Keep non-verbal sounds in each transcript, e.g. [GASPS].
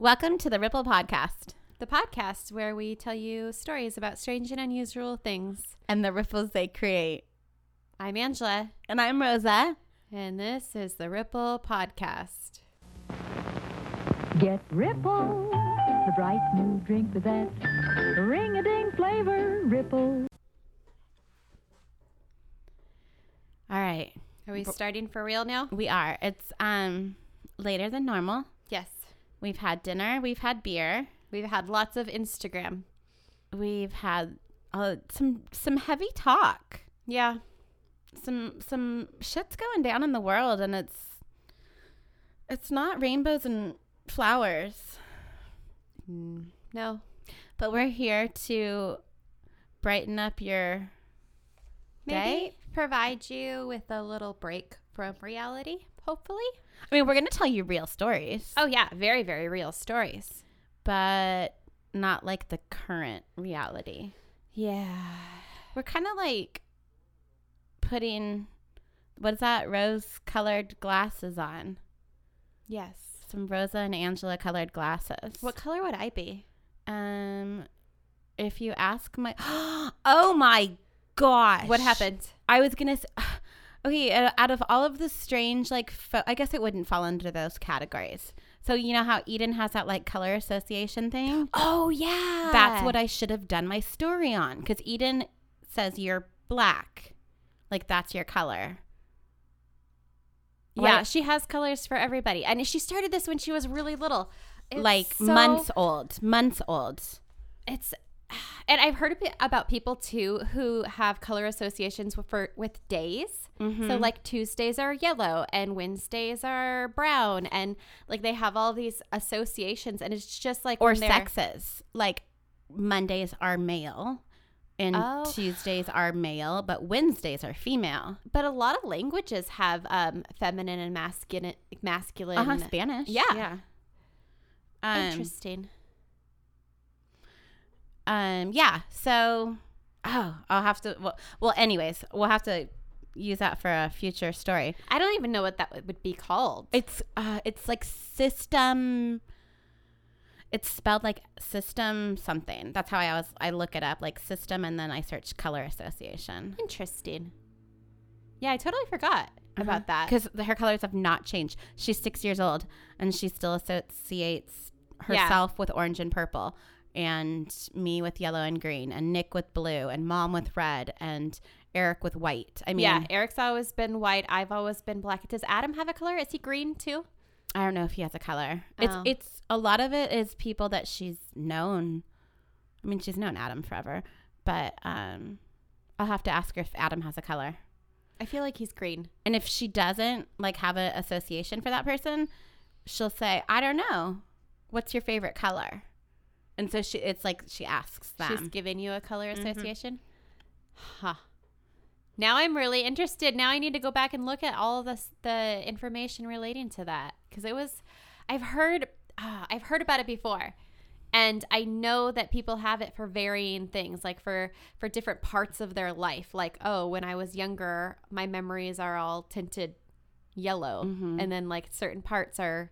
Welcome to the Ripple Podcast the podcast where we tell you stories about strange and unusual things. and the ripples they create. I'm Angela, And I'm Rosa. and this is the Ripple Podcast. Get Ripple, the bright new drink with that ring-a-ding flavor. Ripple. All right. Are we starting for real now? We are. It's um later than normal. We've had dinner, we've had beer, We've had lots of Instagram. we've had uh, some some heavy talk. Yeah. Some some shit's going down in the world and it's it's not rainbows and flowers. No. But we're here to brighten up your Maybe Day? provide you with a little break from reality, hopefully. I mean, we're going to tell you real stories. Oh, yeah. Very, very real stories. but not like the current reality. Yeah. We're kind of like putting what is that rose colored glasses on? Yes. Some Rosa and Angela colored glasses. What color would I be? um if you ask my [GASPS] Oh my gosh. What happened? I was going to Okay, uh, out of all of the strange like pho- I guess it wouldn't fall under those categories. So you know how Eden has that like color association thing? Oh, yeah. That's what I should have done my story on because Eden says you're black. Like that's your color. Yeah, she has colors for everybody. And she started this when she was really little. It's like so- months old. Months old. It's [SIGHS] and I've heard a bit about people too who have color associations with for, with days. Mm-hmm. So like Tuesdays are yellow and Wednesdays are brown and like they have all these associations and it's just like Or sexes. Like Mondays are male and Oh. Tuesdays are male, but Wednesdays are female. But a lot of languages have um feminine and masculine masculine. Uh huh. Spanish. Yeah. Yeah. Um, Interesting. um. Yeah. So. Oh, I'll have to. Well, well. Anyways, we'll have to use that for a future story. I don't even know what that would- be called. It's uh it's like system it's spelled like system something. That's how I always I look it up, like system and then I search color association. Interesting. Yeah, I totally forgot about that. Because the her colors have not changed. She's six years old and she still associates Yeah. herself with orange and purple and me with yellow and green and Nick with blue and mom with red and Eric with white. I mean yeah, Eric's always been white. I've always been black. Does Adam have a color? Is he green too? I don't know if he has a color. It's Oh. it's a lot of it is people that she's known. I mean, she's known Adam forever, but um, I'll have to ask her if Adam has a color. I feel like he's green. And if she doesn't like have an association for that person, she'll say, "I don't know. What's your favorite color?" And so she, it's like she asks them. She's giving you a color Mm-hmm. association. Huh. Now I'm really interested. Now I need to go back and look at all of this, the information relating to that because it was. I've heard. Uh, I've heard about it before, and I know that people have it for varying things, like for for different parts of their life. Like, oh, when I was younger, my memories are all tinted yellow, Mhm. and then like certain parts are.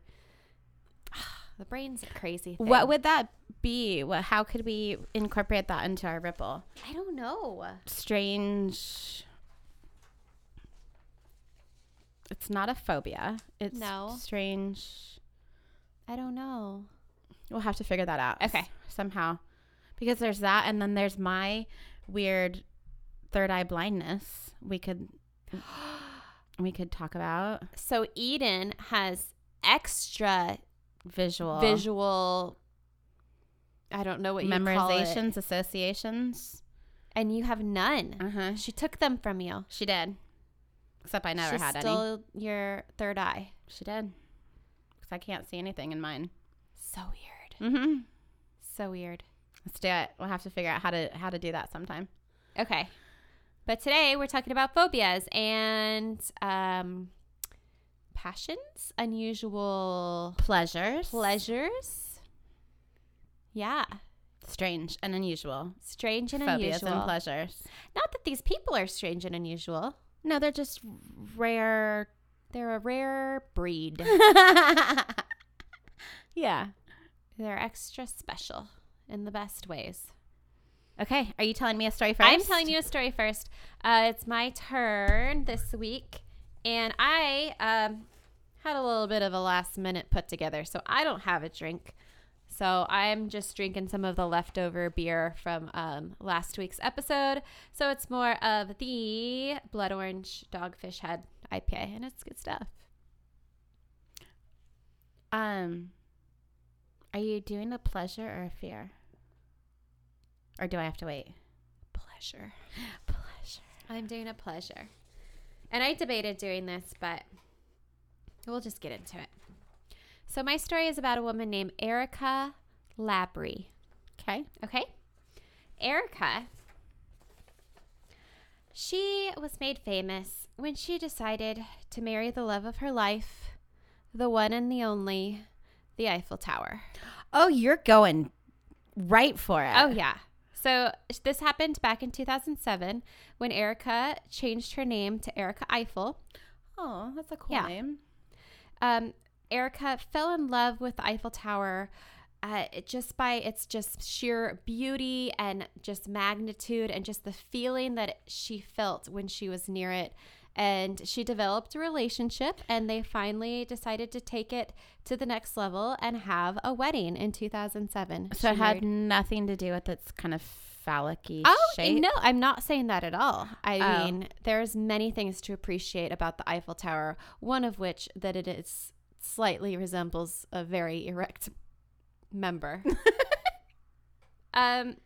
[SIGHS] the brain's a crazy. Thing. what would that be? What, how could we incorporate that into our ripple? I don't know. strange it's not a phobia it's No. strange I don't know. we'll have to figure that out Okay. somehow because there's that and then there's my weird third eye blindness we could [GASPS] we could talk about So Eden has extra visual visual. I don't know what you call memorizations associations and you have none. uh-huh She took them from you. she did except i never she had any stole your third eye. she did because i can't see anything in mine So weird. mm-hmm So weird. let's do it we'll have to figure out how to how to do that sometime Okay. But today we're talking about phobias and um, passions, unusual pleasures pleasures. Yeah. strange and unusual Strange and phobias unusual. and pleasures Not that these people are strange and unusual. No they're just rare They're a rare breed. [LAUGHS] yeah They're extra special in the best ways. Okay, are you telling me a story first? I'm telling you a story first. Uh, it's my turn this week, and I um, had a little bit of a last minute put together, so I don't have a drink. So I'm just drinking some of the leftover beer from um, last week's episode. So it's more of the Blood Orange Dogfish Head IPA, and it's good stuff. Um, are you doing a pleasure or a fear? Or do I have to wait? Pleasure. Pleasure. I'm doing a pleasure. And I debated doing this, but we'll just get into it. So, my story is about a woman named Erika Labrie. Okay. Okay? Erika, she was made famous when she decided to marry the love of her life, the one and the only, the Eiffel Tower. Oh, you're going right for it. Oh, yeah. So this happened back in 2007 when Erika changed her name to Erika Eiffel. Oh, that's a cool Yeah. name. Um, Erika fell in love with the Eiffel Tower uh, just by its just sheer beauty and just magnitude and just the feeling that she felt when she was near it. And she developed a relationship, and they finally decided to take it to the next level and have a wedding in 2007. So She it had married- nothing to do with its kind of phallic Oh shape. no, I'm not saying that at all. I Oh. mean, there's many things to appreciate about the Eiffel Tower. One of which that it is slightly resembles a very erect member. [LAUGHS] um,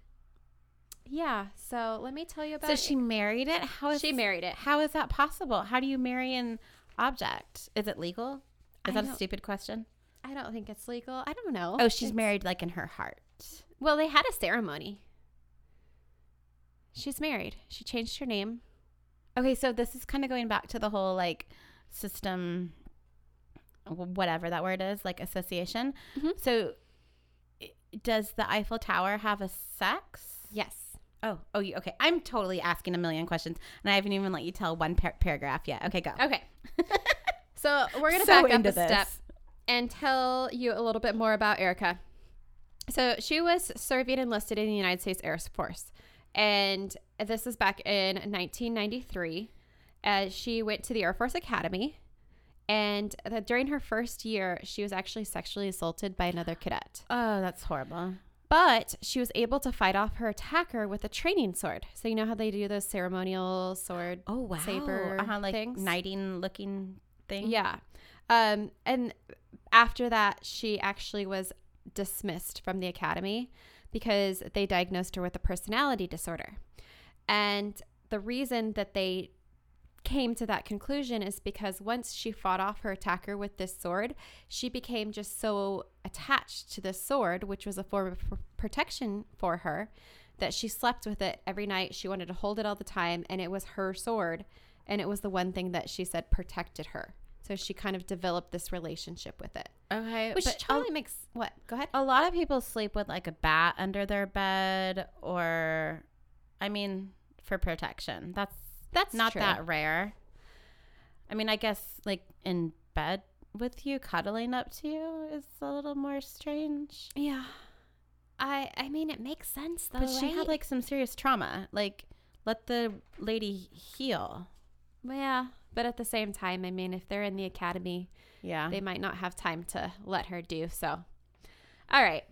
yeah. So let me tell you about. So she married it. How is she married it. How is that possible? How do you marry an object? Is it legal? Is I that a don't- stupid question? I don't think it's legal. I don't know. Oh, she's It's- married like in her heart. Well, they had a ceremony. She's married. She changed her name. Okay, so this is kind of going back to the whole like system, whatever that word is, like association. Mhm. So, does the Eiffel Tower have a sex? Yes. Oh, oh, you, okay. I'm totally asking a million questions, and I haven't even let you tell one par- paragraph yet. Okay, go. Okay. [LAUGHS] so we're gonna So back up into a step and tell you a little bit more about Erika. So she was serving enlisted in the United States Air Force, and this is back in 1993. Uh, she went to the Air Force Academy, and uh, during her first year, she was actually sexually assaulted by another cadet. Oh, that's horrible. But she was able to fight off her attacker with a training sword. So you know how they do those ceremonial sword Oh wow, saber uh-huh, like things? knighting looking thing. Yeah. Um, and after that, she actually was dismissed from the academy because they diagnosed her with a personality disorder. And the reason that they came to that conclusion is because once she fought off her attacker with this sword, she became just so attached to this sword, which was a form of protection for her, that she slept with it every night. She wanted to hold it all the time, and it was her sword. And it was the one thing that she said protected her. So she kind of developed this relationship with it, Okay, which totally makes what? Go ahead. a lot of people sleep with like a bat under their bed, or, I mean, for protection. That's That's not true. that rare. I mean, I guess like in bed with you, cuddling up to you is a little more strange. Yeah. I I mean it makes sense though. but she had like some serious trauma. Like, let the lady heal. Yeah, but at the same time, I mean, if they're in the academy, Yeah. they might not have time to let her do so. All right.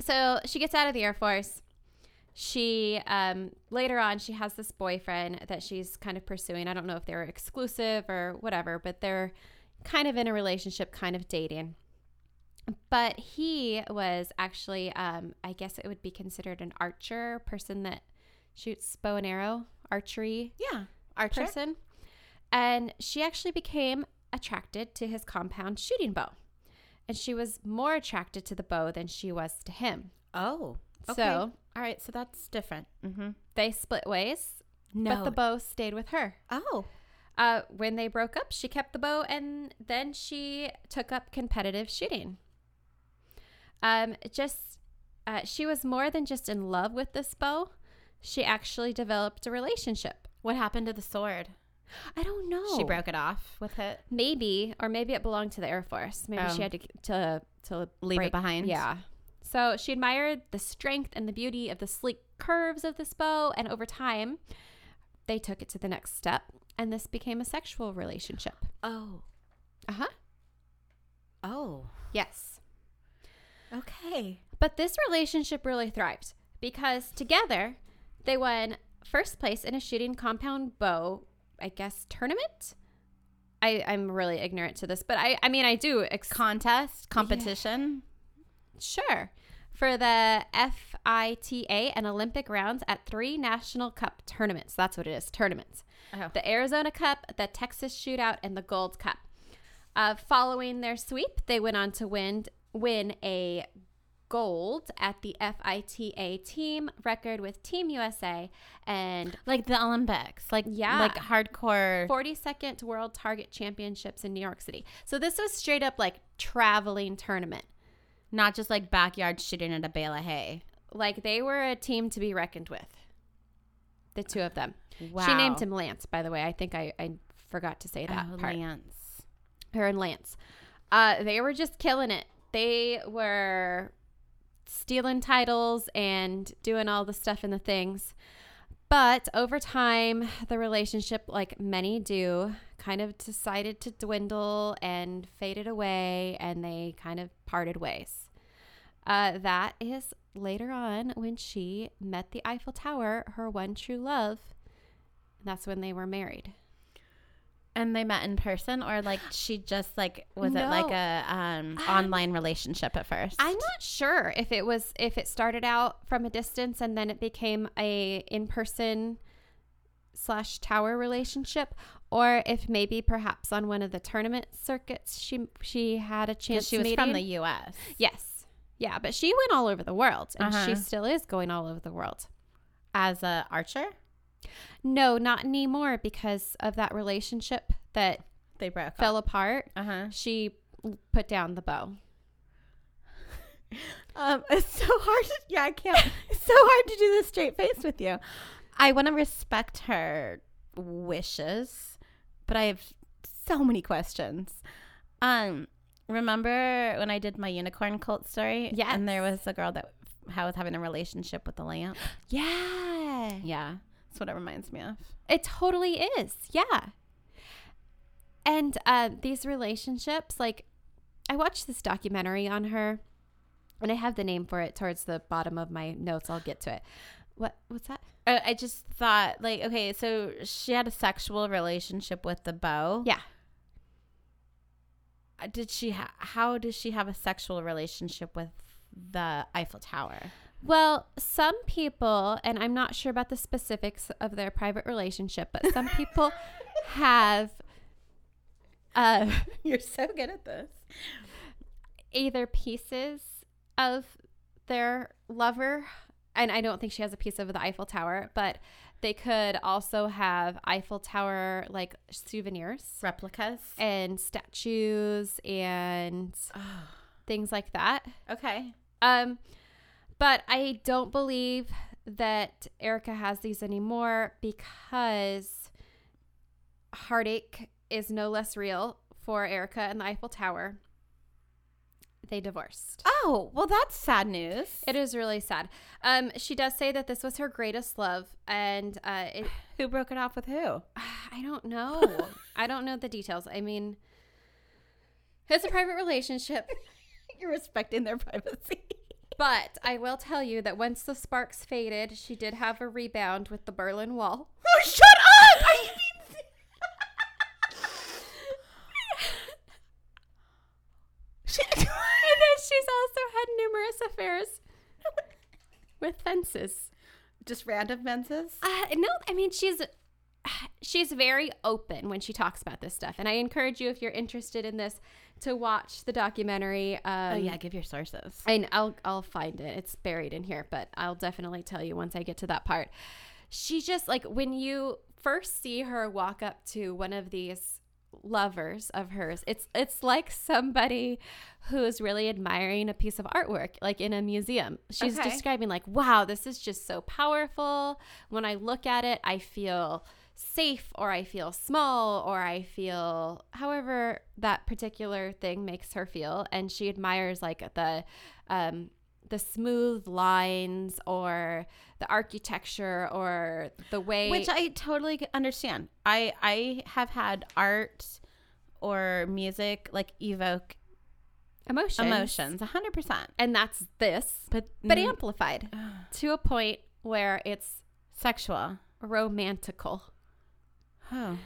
So she gets out of the Air Force. She um, later on she has this boyfriend that she's kind of pursuing. I don't know if they're exclusive or whatever, but they're kind of in a relationship, kind of dating. But he was actually, um, I guess it would be considered an archer person that shoots bow and arrow, archery yeah. Archer. person. And she actually became attracted to his compound shooting bow. And she was more attracted to the bow than she was to him. Oh. Okay. So all right. So that's different. Mm-hmm. they split ways, No. but the bow stayed with her. oh. Uh, when they broke up, she kept the bow and then she took up competitive shooting. Um, just, uh, she was more than just in love with this bow. She actually developed a relationship. What happened to the sword? I don't know. She broke it off with it. Maybe, or maybe it belonged to the Air Force. Maybe she Oh. had to, to to Leave it break- behind. Yeah. So she admired the strength and the beauty of the sleek curves of this bow, and over time, they took it to the next step, and this became a sexual relationship. Oh. Uh huh. Oh. Yes. Okay. But this relationship really thrived because together they won first place in a shooting compound bow, I guess, tournament. I, I'm really ignorant to this, but I, I mean, I do. Ex- Contest, competition. sure. For the FITA and Olympic rounds at three National Cup tournaments. That's what it is tournaments. Oh. The Arizona Cup, the Texas Shootout, and the Gold Cup. Uh, following their sweep, they went on to win win a gold at the FITA team record with Team USA and Like the Olympics. Like Yeah. Like hardcore. 42nd World Target Championships in New York City. So this was straight up like traveling tournament. Not just like backyard shooting at a bale of hay. Like they were a team to be reckoned with. The two of them. Wow. She named him Lance, by the way. I think I, I forgot to say that oh, part. Lance. her and Lance. Uh, they were just killing it. They were stealing titles and doing all the stuff and the things. But over time, the relationship, like many do, kind of decided to dwindle and faded away, and they kind of parted ways. Uh, that is later on when she met the Eiffel Tower, her one true love. That's when they were married. And they met in person, or like she just like was it like a um, Um, online relationship at first? I'm not sure if it was if it started out from a distance and then it became a in person slash tower relationship, or if maybe perhaps on one of the tournament circuits she she had a chance she was meeting. from the U.S. yes, yeah, but she went all over the world and she Uh-huh. still is going all over the world. as a archer. No, not anymore because of that relationship that They broke fell apart. Uh huh. She put down the bow. [LAUGHS] Um, it's so hard. To, yeah, I can't. It's so hard to do this straight face with you. I want to respect her wishes, but I have so many questions. Um, remember when I did my unicorn cult story? Yeah, And there was a girl that I was having a relationship with the lamp. [GASPS] Yeah. Yeah, that's what it reminds me of. It totally is. Yeah. And uh, these relationships, like, I watched this documentary on her, and I have the name for it towards the bottom of my notes. I'll get to it. What? What's that? Uh, I just thought, like, okay, so she had a sexual relationship with the bow. Yeah. Uh, Did she? Ha- how does she have a sexual relationship with the Eiffel Tower? Well, some people, and I'm not sure about the specifics of their private relationship, but some [LAUGHS] people have uh, [LAUGHS] You're so good at this. either pieces of their lover, and I don't think she has a piece of the Eiffel Tower, but they could also have Eiffel Tower like souvenirs Replicas. and statues and [SIGHS] things like that. Okay. Um, but I don't believe that Erika has these anymore because heartache is no less real for Erika and the Eiffel Tower. They divorced. Oh, well, that's sad news. It is really sad. Um, she does say that this was her greatest love, and uh, it, [SIGHS] Who broke it off with who? [SIGHS] I don't know. I don't know the details. I mean, it's a private relationship. [LAUGHS] You're respecting their privacy. [LAUGHS] But I will tell you that once the sparks faded, she did have a rebound with the Berlin Wall. Oh, shut up! Are you She- and then she's also had numerous affairs fences. Just random fences? Uh, no, I mean she's she's very open when she talks about this stuff, and I encourage you if you're interested in this to watch the documentary. Um, oh, yeah, give your sources. and I'll I'll find it. It's buried in here, but I'll definitely tell you once I get to that part. She just like when you first see her walk up to one of these lovers of hers, it's it's like somebody who is really admiring a piece of artwork like in a museum. She's Okay. describing like, "Wow, this is just so powerful. When I look at it, I feel safe or I feel small or I feel however that particular thing makes her feel and she admires like the um the smooth lines or the architecture or the way Which I totally understand. I I have had art or music like evoke emotions emotions, hundred percent. and that's this But but mm, amplified [SIGHS] to a point where it's sexual. romantical Oh,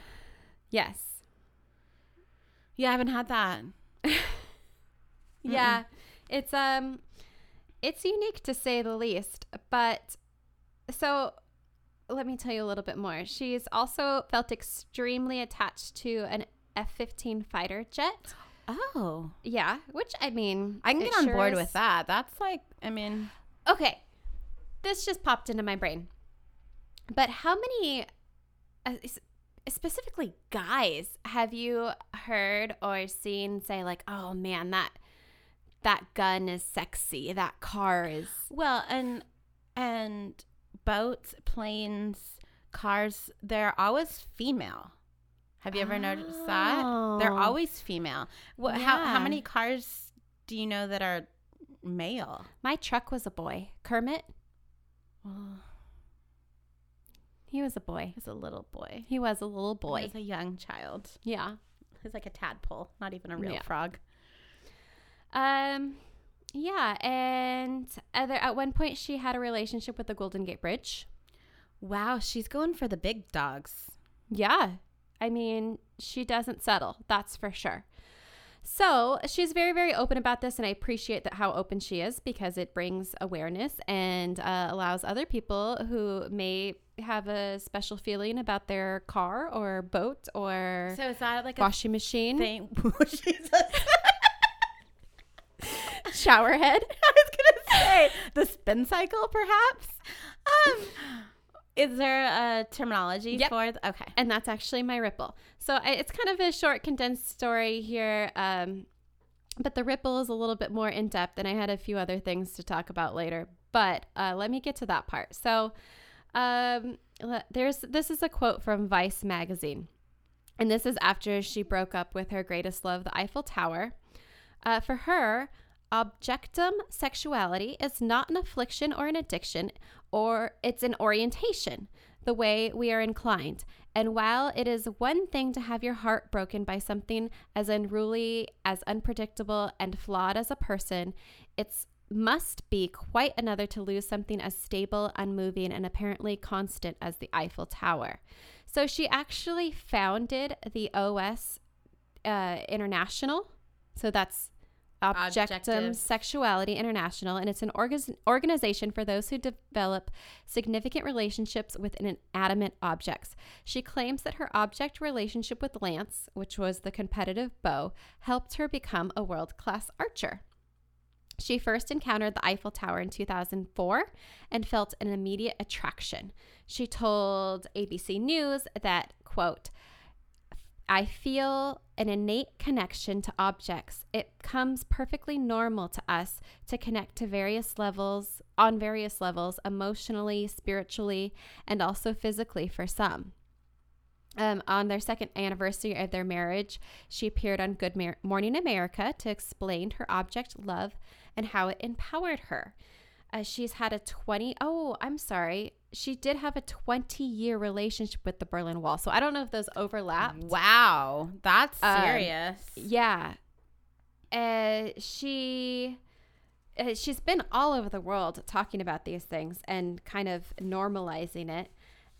yes yeah, I haven't had that. [LAUGHS] Yeah. It's um it's unique to say the least, but so let me tell you a little bit more. She's also felt extremely attached to an F-15 fighter jet. Oh, Yeah, which I mean, I can get on sure board is- with that. That's like, I mean, Okay. This just popped into my brain. But how many uh, specifically guys have you heard or seen say like, "Oh man, that that gun is sexy. That car is well, and and boats, planes, cars, they're always female. Have you ever noticed that? They're Oh. always female. What? How how many cars do you know that are male? My truck was a boy. Kermit, [SIGHS] he was a boy. He was a little boy. He was a little boy. He was a young child. Yeah. He's like a tadpole, not even a real Yeah. frog. Um yeah, and other, at one point she had a relationship with the Golden Gate Bridge. Wow, she's going for the big dogs. Yeah. I mean, she doesn't settle. That's for sure. So she's very, very open about this, and I appreciate that how open she is because it brings awareness and uh, allows other people who may have a special feeling about their car or boat or So is that like a washing machine, thing? [LAUGHS] Shower head. [LAUGHS] I was gonna say the spin cycle, perhaps. Um, is there a terminology Yep. for? th- okay. and that's actually my ripple. So I, it's kind of a short, condensed story here. Um, but the ripple is a little bit more in depth, and I had a few other things to talk about later. But uh, let me get to that part. So um, there's this is a quote from Vice magazine, and this is after she broke up with her greatest love, the Eiffel Tower. Uh, for her, objectum sexuality is not an affliction or an addiction, or it's an orientation, the way we are inclined. And while it is one thing to have your heart broken by something as unruly, as unpredictable, and flawed as a person, it's must be quite another to lose something as stable, unmoving, and apparently constant as the Eiffel Tower. So she actually founded the OS uh, International. So that's Objectum Objective. Sexuality International, and it's an orga- organization for those who develop significant relationships with inanimate objects. She claims that her object relationship with Lance, which was the competitive bow, helped her become a world class archer. She first encountered the Eiffel Tower in 2004 and felt an immediate attraction. She told ABC News that, quote, I feel an innate connection to objects. It comes perfectly normal to us to connect to various levels, on various levels, emotionally, spiritually, and also physically for some. Um, on their second anniversary of their marriage, she appeared on Good Mar- Morning America to explain her object love and how it empowered her. Uh, she's had a 20, oh, I'm sorry. She did have a 20 year relationship with the Berlin Wall. So I don't know if those overlapped. Wow, that's Um, serious. Yeah. Uh, she uh, she's been all over the world talking about these things and kind of normalizing it.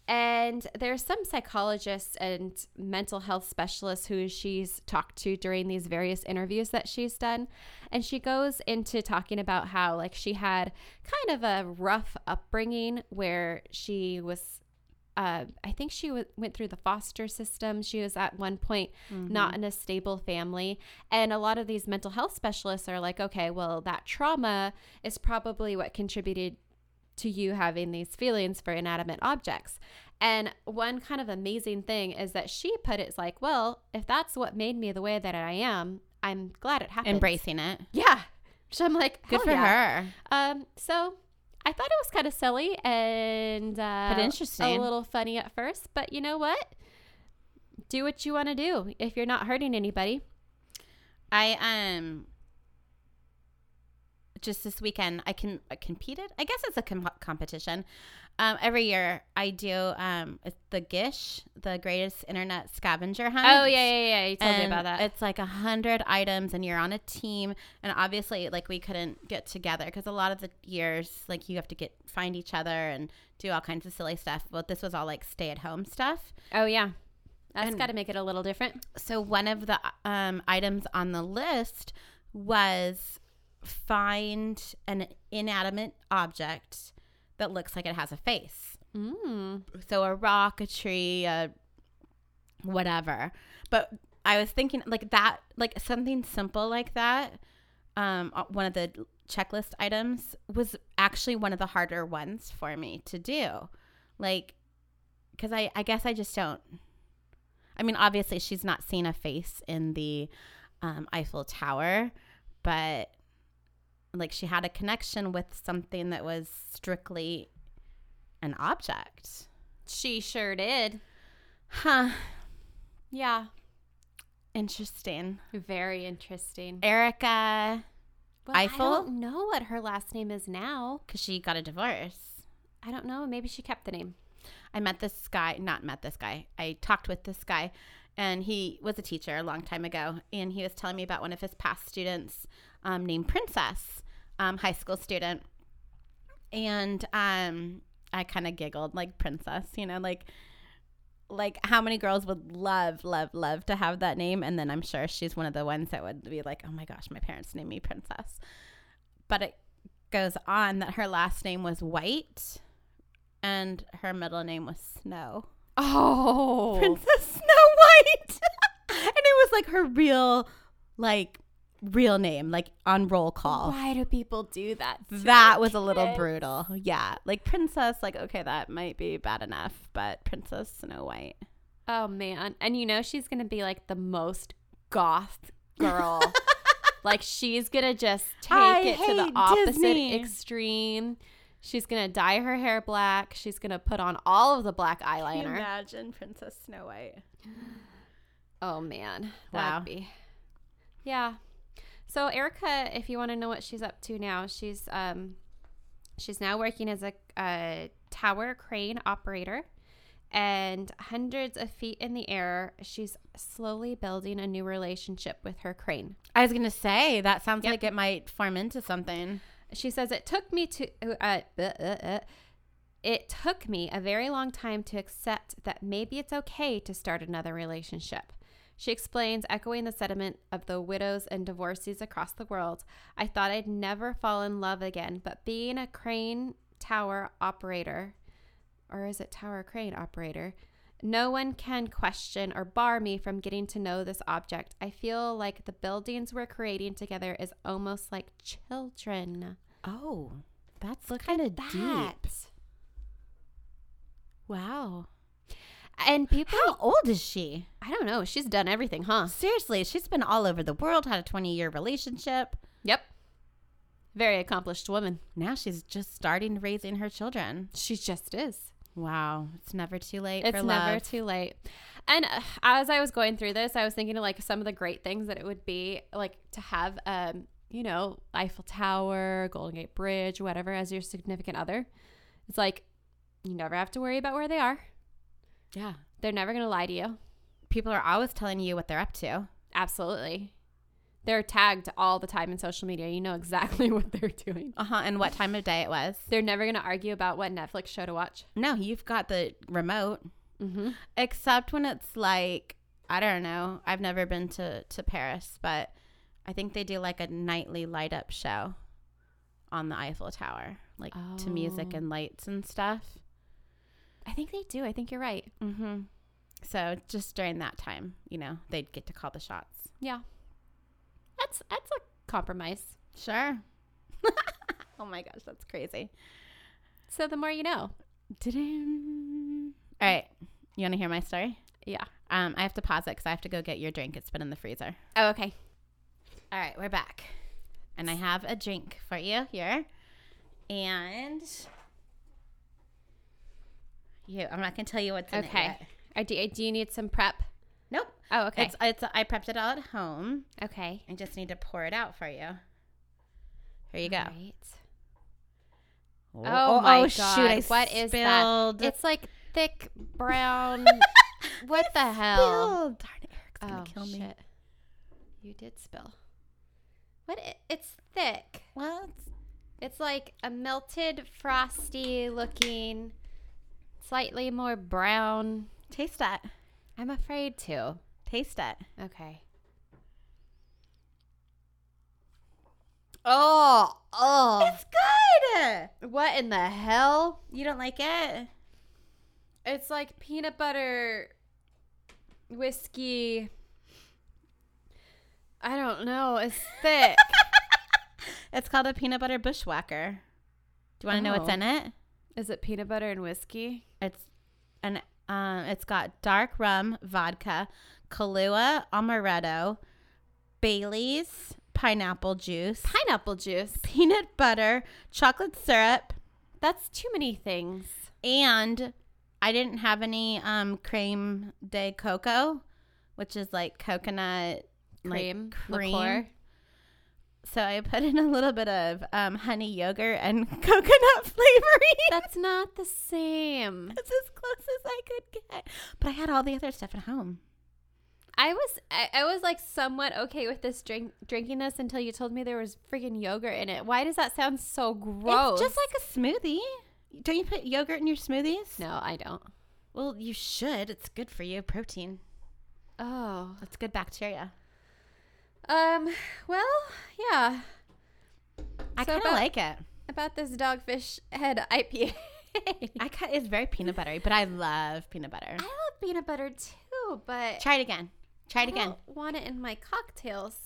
And there's some psychologists and mental health specialists who she's talked to during these various interviews that she's done. And she goes into talking about how, like, she had kind of a rough upbringing where she was, uh, I think she w- went through the foster system. She was at one point not in a stable family. And a lot of these mental health specialists are like, okay, well, that trauma is probably what contributed to you having these feelings for inanimate objects. And one kind of amazing thing is that she put it like, well, if that's what made me the way that I am, I'm glad it happened. Embracing it. Yeah. So I'm like, Good for yeah. her. Um, so I thought it was kind of silly and uh, But interesting. a little funny at first. But you know what? Do what you want to do if you're not hurting anybody. I um just this weekend I can I competed. I guess it's a com- competition. Um, every year I do um it's the Gish, the greatest internet scavenger hunt. Oh yeah, yeah, yeah. You told me about that. It's like a hundred items, and you're on a team. And obviously, like we couldn't get together because a lot of the years, like you have to get find each other and do all kinds of silly stuff. But this was all like stay at home stuff. oh yeah, that's and- got to make it a little different. So one of the um, items on the list was find an inanimate object that looks like it has a face. Mm. So a rock, a tree, a whatever. But I was thinking like that, like something simple like that. Um, uh, one of the checklist items was actually one of the harder ones for me to do, like, because I I guess I just don't. I mean, obviously she's not seen a face in the um, Eiffel Tower, but like she had a connection with something that was strictly an object. She sure did. Huh. Yeah, Interesting. very interesting. Erika, Well, Eiffel? I don't know what her last name is now. because she got a divorce. I don't know. Maybe she kept the name. I met this guy, not met this guy. I talked with this guy, and he was a teacher a long time ago. And he was telling me about one of his past students um, named Princess, um, high school student. And um, I kind of giggled, like Princess, you know, like like how many girls would love, love, love to have that name. And then I'm sure she's one of the ones that would be like, oh my gosh, my parents named me Princess. But it goes on that her last name was White and her middle name was Snow. Oh, Princess Snow White. [LAUGHS] and it was like her real, like, real name, like on roll call. why do people do that? to That was a little brutal. Yeah. Like Princess, like, okay, that might be bad enough, but Princess Snow White. Oh man, and you know she's gonna be like the most goth girl. [LAUGHS] like she's gonna just take I it to the opposite Disney. extreme. She's gonna dye her hair black. She's gonna put on all of the black eyeliner. imagine Princess Snow White? Oh man, Wow. that'd be. Yeah. So Erika, if you want to know what she's up to now, she's um, she's now working as a, a tower crane operator, and hundreds of feet in the air, she's slowly building a new relationship with her crane. I was going to say, that sounds Yep. like it might form into something. She says it took me to uh, uh, uh, uh, it took me a very long time to accept that maybe it's okay to start another relationship. She explains, echoing the sentiment of the widows and divorcees across the world. I thought I'd never fall in love again, but being a crane tower operator, or is it tower crane operator? No one can question or bar me from getting to know this object. I feel like the buildings we're creating together is almost like children. Oh, that's kind of deep. Wow. And people, How old is she? I don't know. She's done everything, huh? Seriously, she's been all over the world, had a 20 year relationship. Yep. Very accomplished woman. Now she's just starting raising her children. She just is. Wow. It's never too late It's never too late. And uh, as I was going through this, I was thinking of like some of the great things that it would be like to have, um, you know, Eiffel Tower, Golden Gate Bridge, whatever, as your significant other. It's like you never have to worry about where they are. Yeah. They're never going to lie to you. People are always telling you what they're up to. Absolutely. They're tagged all the time in social media. You know exactly [LAUGHS] what they're doing. Uh huh. And what time of day it was. They're never going to argue about what Netflix show to watch. No, you've got the remote. Mm-hmm. Except when it's like, I don't know. I've never been to, to Paris, but I think they do like a nightly light up show on the Eiffel Tower, like to music Oh. and lights and stuff. I think they do. I think you're right. Mm-hmm. So just during that time, you know, they'd get to call the shots. Yeah. That's that's a compromise. Sure. [LAUGHS] oh my gosh, that's crazy. So the more you know. All right. You want to hear my story? Yeah. Um, I have to pause it because I have to go get your drink. It's been in the freezer. Oh, okay. All right, we're back. And I have a drink for you here. And you, I'm not gonna tell you what's in it Okay. yet. Or do, do you need some prep? Nope. Oh, okay. It's it's I prepped it all at home. okay. I just need to pour it out for you. Here you go. Right. Oh, Oh, my god. shoot! I what is spilled. that? It's like thick brown. [LAUGHS] [LAUGHS] what the hell? Spilled. Darn it, Eric's gonna Oh kill me. shit! You did spill. What? i- It's thick. What? It's like a melted, frosty looking, slightly more brown. Taste it. I'm afraid to. Taste it. Okay. Oh, oh. It's good. What in the hell? You don't like it? It's like peanut butter whiskey. I don't know. It's [LAUGHS] thick. It's called a peanut butter bushwhacker. Do you want to know what's Oh. in it? Is it peanut butter and whiskey? It's an um, it's got dark rum, vodka, Kahlua, amaretto, Bailey's, pineapple juice, Pineapple juice. peanut butter, chocolate syrup, That's too many things. and I didn't have any um creme de coco, which is like coconut like, Cream, cream. liqueur. So I put in a little bit of um, honey yogurt and [LAUGHS] coconut flavoring. That's not the same. [LAUGHS] That's as close as I could get. But I had all the other stuff at home. I was I, I was like somewhat okay with this drink drinking this until you told me there was freaking yogurt in it. Why does that sound so gross? It's just like a smoothie. Don't you put yogurt in your smoothies? no, I don't. Well, you should. It's good for you. Protein. Oh. That's good bacteria. Um. Well, yeah. I So kind of like it. About this dogfish head IPA. I [LAUGHS] kind it's very peanut buttery, but I love peanut butter. I love peanut butter too, but Try it again. Try it I again. don't want it in my cocktails.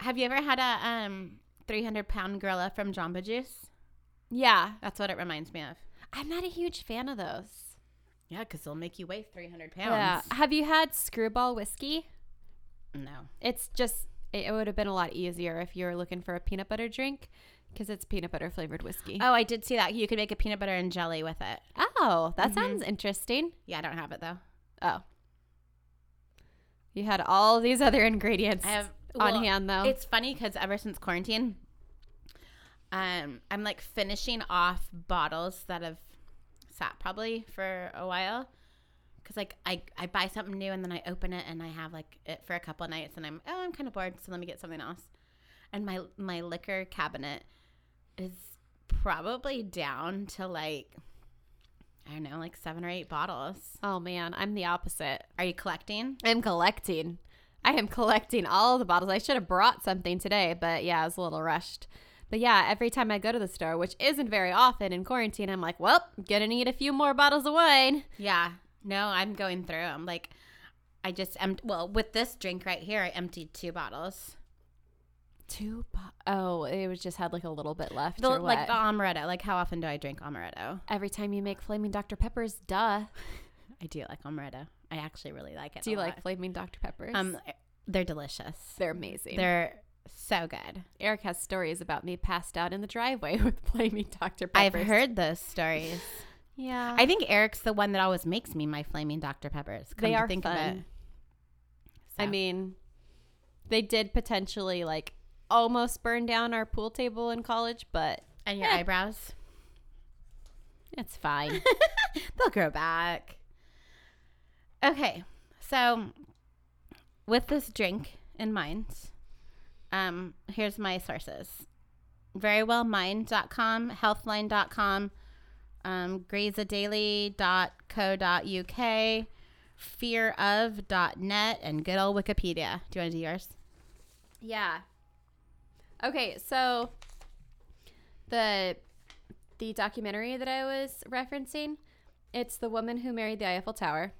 Have you ever had a um 300 pound gorilla from Jamba Juice? Yeah, That's what it reminds me of. I'm not a huge fan of those. Yeah, because they'll make you weigh 300 pounds. Yeah. Have you had screwball whiskey? No. It's just it would have been a lot easier if you were looking for a peanut butter drink because it's peanut butter flavored whiskey. Oh, I did see that. You could make a peanut butter and jelly with it. Oh, that sounds interesting. Yeah, I don't have it though. Oh. You had all these other ingredients have on well, hand though. It's funny because ever since quarantine, um, I'm like finishing off bottles that have sat probably for a while. Cause like I, I buy something new and then I open it and I have like it for a couple of nights and I'm oh I'm kind of bored so let me get something else, and my my liquor cabinet is probably down to like I don't know like seven or eight bottles. oh man, I'm the opposite. Are you collecting? I'm collecting. I am collecting all the bottles. I should have brought something today, but yeah, I was a little rushed. But yeah, every time I go to the store, which isn't very often in quarantine, I'm like, well, gonna need a few more bottles of wine. Yeah. No, I'm going through. I'm like, I just empty. Well, with this drink right here, I emptied two bottles. Two bo- Oh, it was just had like a little bit left. The, like the amaretto. Like, how often do I drink amaretto? every time you make flaming Dr. Peppers, duh. [LAUGHS] I do like amaretto. I actually really like it. Do you like flaming Dr. Peppers? Um, they're delicious. they're amazing. They're so good. Eric has stories about me passed out in the driveway [LAUGHS] with flaming Dr. Peppers. I've heard those stories. Yeah. I think Eric's the one that always makes me my flaming Dr Peppers. They are think of it. fun. I mean, they did potentially like almost burn down our pool table in college, but and your Eh. eyebrows, it's fine. [LAUGHS] they'll grow back. Okay, so with this drink in mind, um, here's my sources: verywellmind.com, healthline.com, um, fearof.net, and good old Wikipedia. Do you want to do yours? yeah. Okay, so the the documentary that I was referencing, it's the woman who married the Eiffel Tower.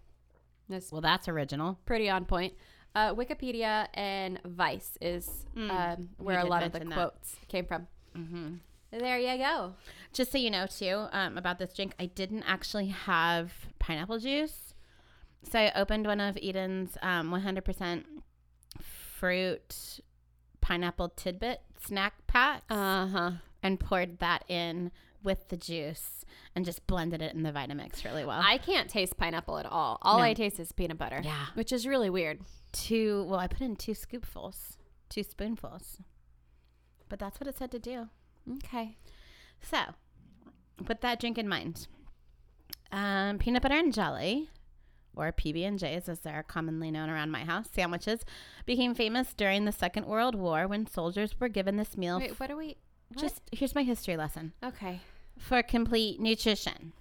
That's Well, that's original. pretty on point. Uh, Wikipedia and Vice is Mm, um, where a lot of the that. quotes came from. Mm-hmm. There you go. Just so you know, too, um, about this drink, I didn't actually have pineapple juice. So I opened one of Eden's um, 100% fruit pineapple tidbit snack packs. Uh huh. and poured that in with the juice and just blended it in the Vitamix really well. I can't taste pineapple at all. All No. I taste is peanut butter. Yeah. Which is really weird. two, well, I put in two scoopfuls, two spoonfuls. But that's what it said to do. Okay. So, with that drink in mind, um, peanut butter and jelly, or PB and J's as they're commonly known around my house, sandwiches became famous during the Second World War when soldiers were given this meal. Wait, what are we? What? Just here's my history lesson okay. for complete nutrition.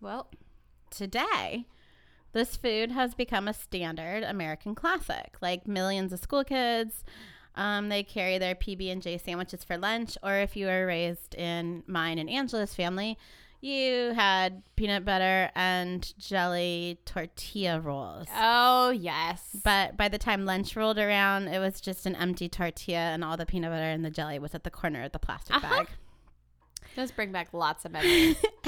Well, Today, this food has become a standard American classic. Like millions of school kids, um, they carry their PB and J sandwiches for lunch, or if you were raised in mine and Angela's family, you had peanut butter and jelly tortilla rolls. oh yes. But by the time lunch rolled around, it was just an empty tortilla, and all the peanut butter and the jelly was at the corner of the plastic Uh-huh. bag. those bring back lots of memories. [LAUGHS]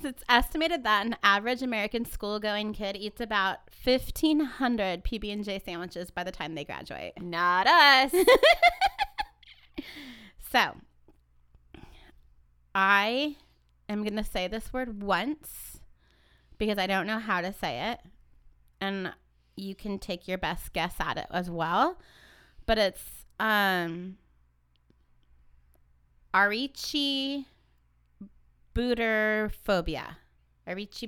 So it's estimated that an average American school-going kid eats about 1,500 PB&J sandwiches by the time they graduate. Not us. [LAUGHS] So, I am going to say this word once because I don't know how to say it. And you can take your best guess at it as well. But it's um Arichi phobia. Arichi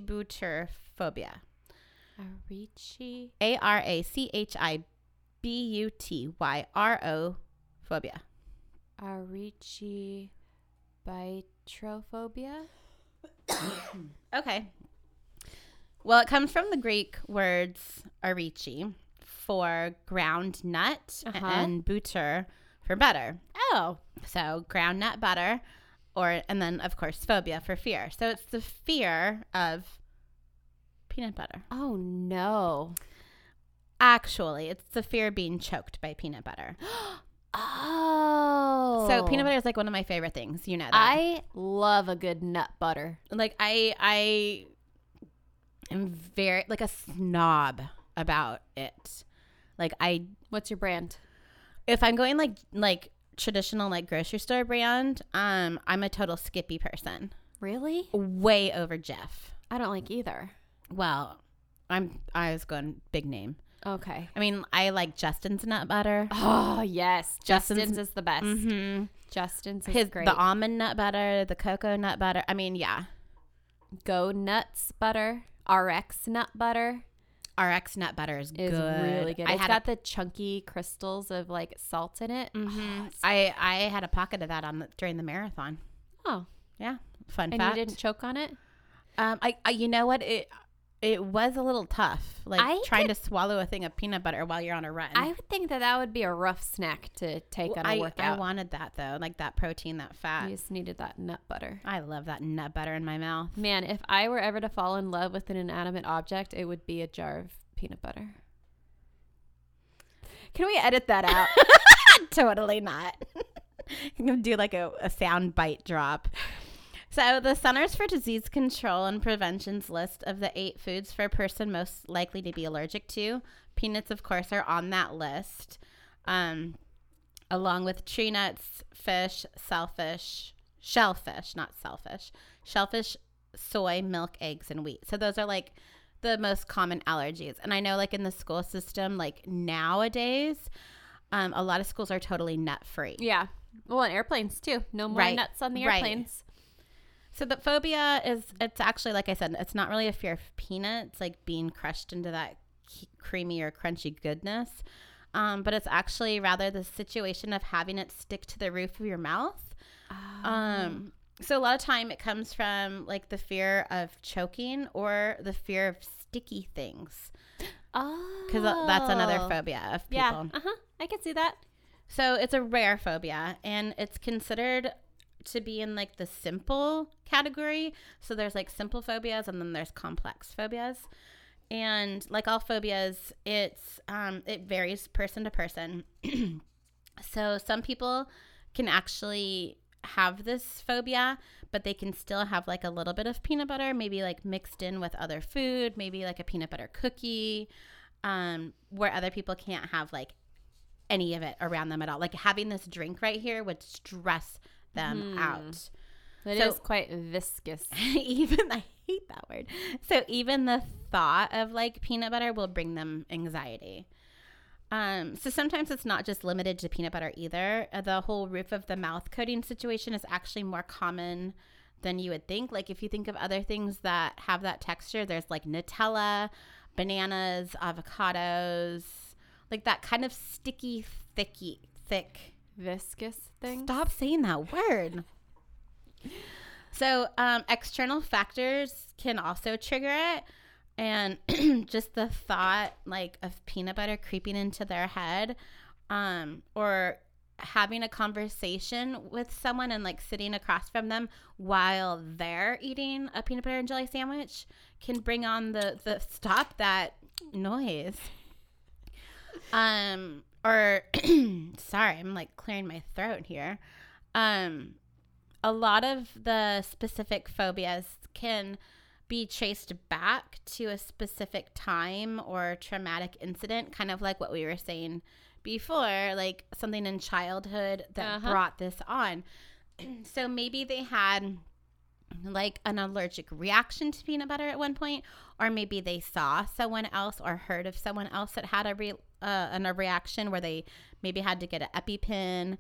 phobia. Arichi. A R A C H I B U T Y R O phobia. Arichi. Bitrophobia. Okay. Well, it comes from the Greek words arichi for ground nut Uh-huh. and butter for butter. Oh. So ground nut butter, or and then of course phobia for fear. So it's the fear of peanut butter. Oh no. Actually, it's the fear of being choked by peanut butter. [GASPS] Oh. So peanut butter is like one of my favorite things. You know that. I love a good nut butter. like I I am very like a snob about it. Like I What's your brand? if I'm going like like traditional like grocery store brand, um I'm a total Skippy person. Really? Way over Jif. I don't like either. Well, I'm I was going big name. Okay. I mean, I like Justin's nut butter. Oh yes, Justin's- Justin's, is the best. Mm-hmm. Justin's is His great. the almond nut butter, the cocoa nut butter. I mean, yeah. Go Nuts butter, RX nut butter RX nut butter is, is good. really good. I It's had got the chunky crystals of like salt in it. a, Mhm. Oh, I I had a pocket of that on the, during the marathon. oh, Yeah, fun and fact. you didn't choke on it? Um, I, I, you know what? It, it was a little tough, like I trying to swallow a thing of peanut butter while you're on a run. I would think that that would be a rough snack to take Well, on a I workout. I wanted that though, like that protein, that fat. you just needed that nut butter. I love that nut butter in my mouth. Man, if I were ever to fall in love with an inanimate object, it would be a jar of peanut butter. Can we edit that out? [LAUGHS] [LAUGHS] totally not. [LAUGHS] I'm gonna do like a, a sound bite drop. So, the Centers for Disease Control and Prevention's list of the eight foods for a person most likely to be allergic to, peanuts, of course, are on that list, um, along with tree nuts, fish, shellfish, shellfish, not selfish, shellfish, soy, milk, eggs, and wheat. So, those are like the most common allergies. And I know, like, in the school system, like nowadays, um, a lot of schools are totally nut free. yeah. Well, and airplanes too. No more Right. nuts on the airplanes. So the phobia is it's actually like I said, it's not really a fear of peanuts, like being crushed into that creamy or crunchy goodness. Um, but it's actually rather the situation of having it stick to the roof of your mouth. Um, so a lot of time it comes from like the fear of choking or the fear of sticky things Oh. because that's another phobia of people. Yeah. Uh huh. I can see that. So it's a rare phobia and it's considered to be in like the simple category. So there's like simple phobias and then there's complex phobias. And like all phobias, it's um it varies person to person. [CLEARS THROAT] so some people can actually have this phobia, but they can still have like a little bit of peanut butter, maybe like mixed in with other food, maybe like a peanut butter cookie, um, where other people can't have like any of it around them at all. Like having this drink right here would stress them Mhm. out. It is So- quite viscous. [LAUGHS] even I hate that word. So even the thought of like peanut butter will bring them anxiety. Um, so sometimes it's not just limited to peanut butter either. Uh, The whole roof of the mouth coating situation is actually more common than you would think. Like if you think of other things that have that texture, there's like Nutella, bananas, avocados, like that kind of sticky, thicky, thick Viscous thing. Stop saying that word. [LAUGHS] So, um, external factors can also trigger it. And [CLEARS THROAT] just the thought, like, of peanut butter creeping into their head, um, or having a conversation with someone and like sitting across from them while they're eating a peanut butter and jelly sandwich can bring on the the stop that noise [LAUGHS] um or [CLEARS THROAT] sorry i'm like clearing my throat here um a lot of the specific phobias can be traced back to a specific time or traumatic incident kind of like what we were saying before like something in childhood that Uh-huh. brought this on [CLEARS THROAT] so maybe they had like an allergic reaction to peanut butter at one point or maybe they saw someone else or heard of someone else that had a re- uh, an, a reaction where they maybe had to get an epipen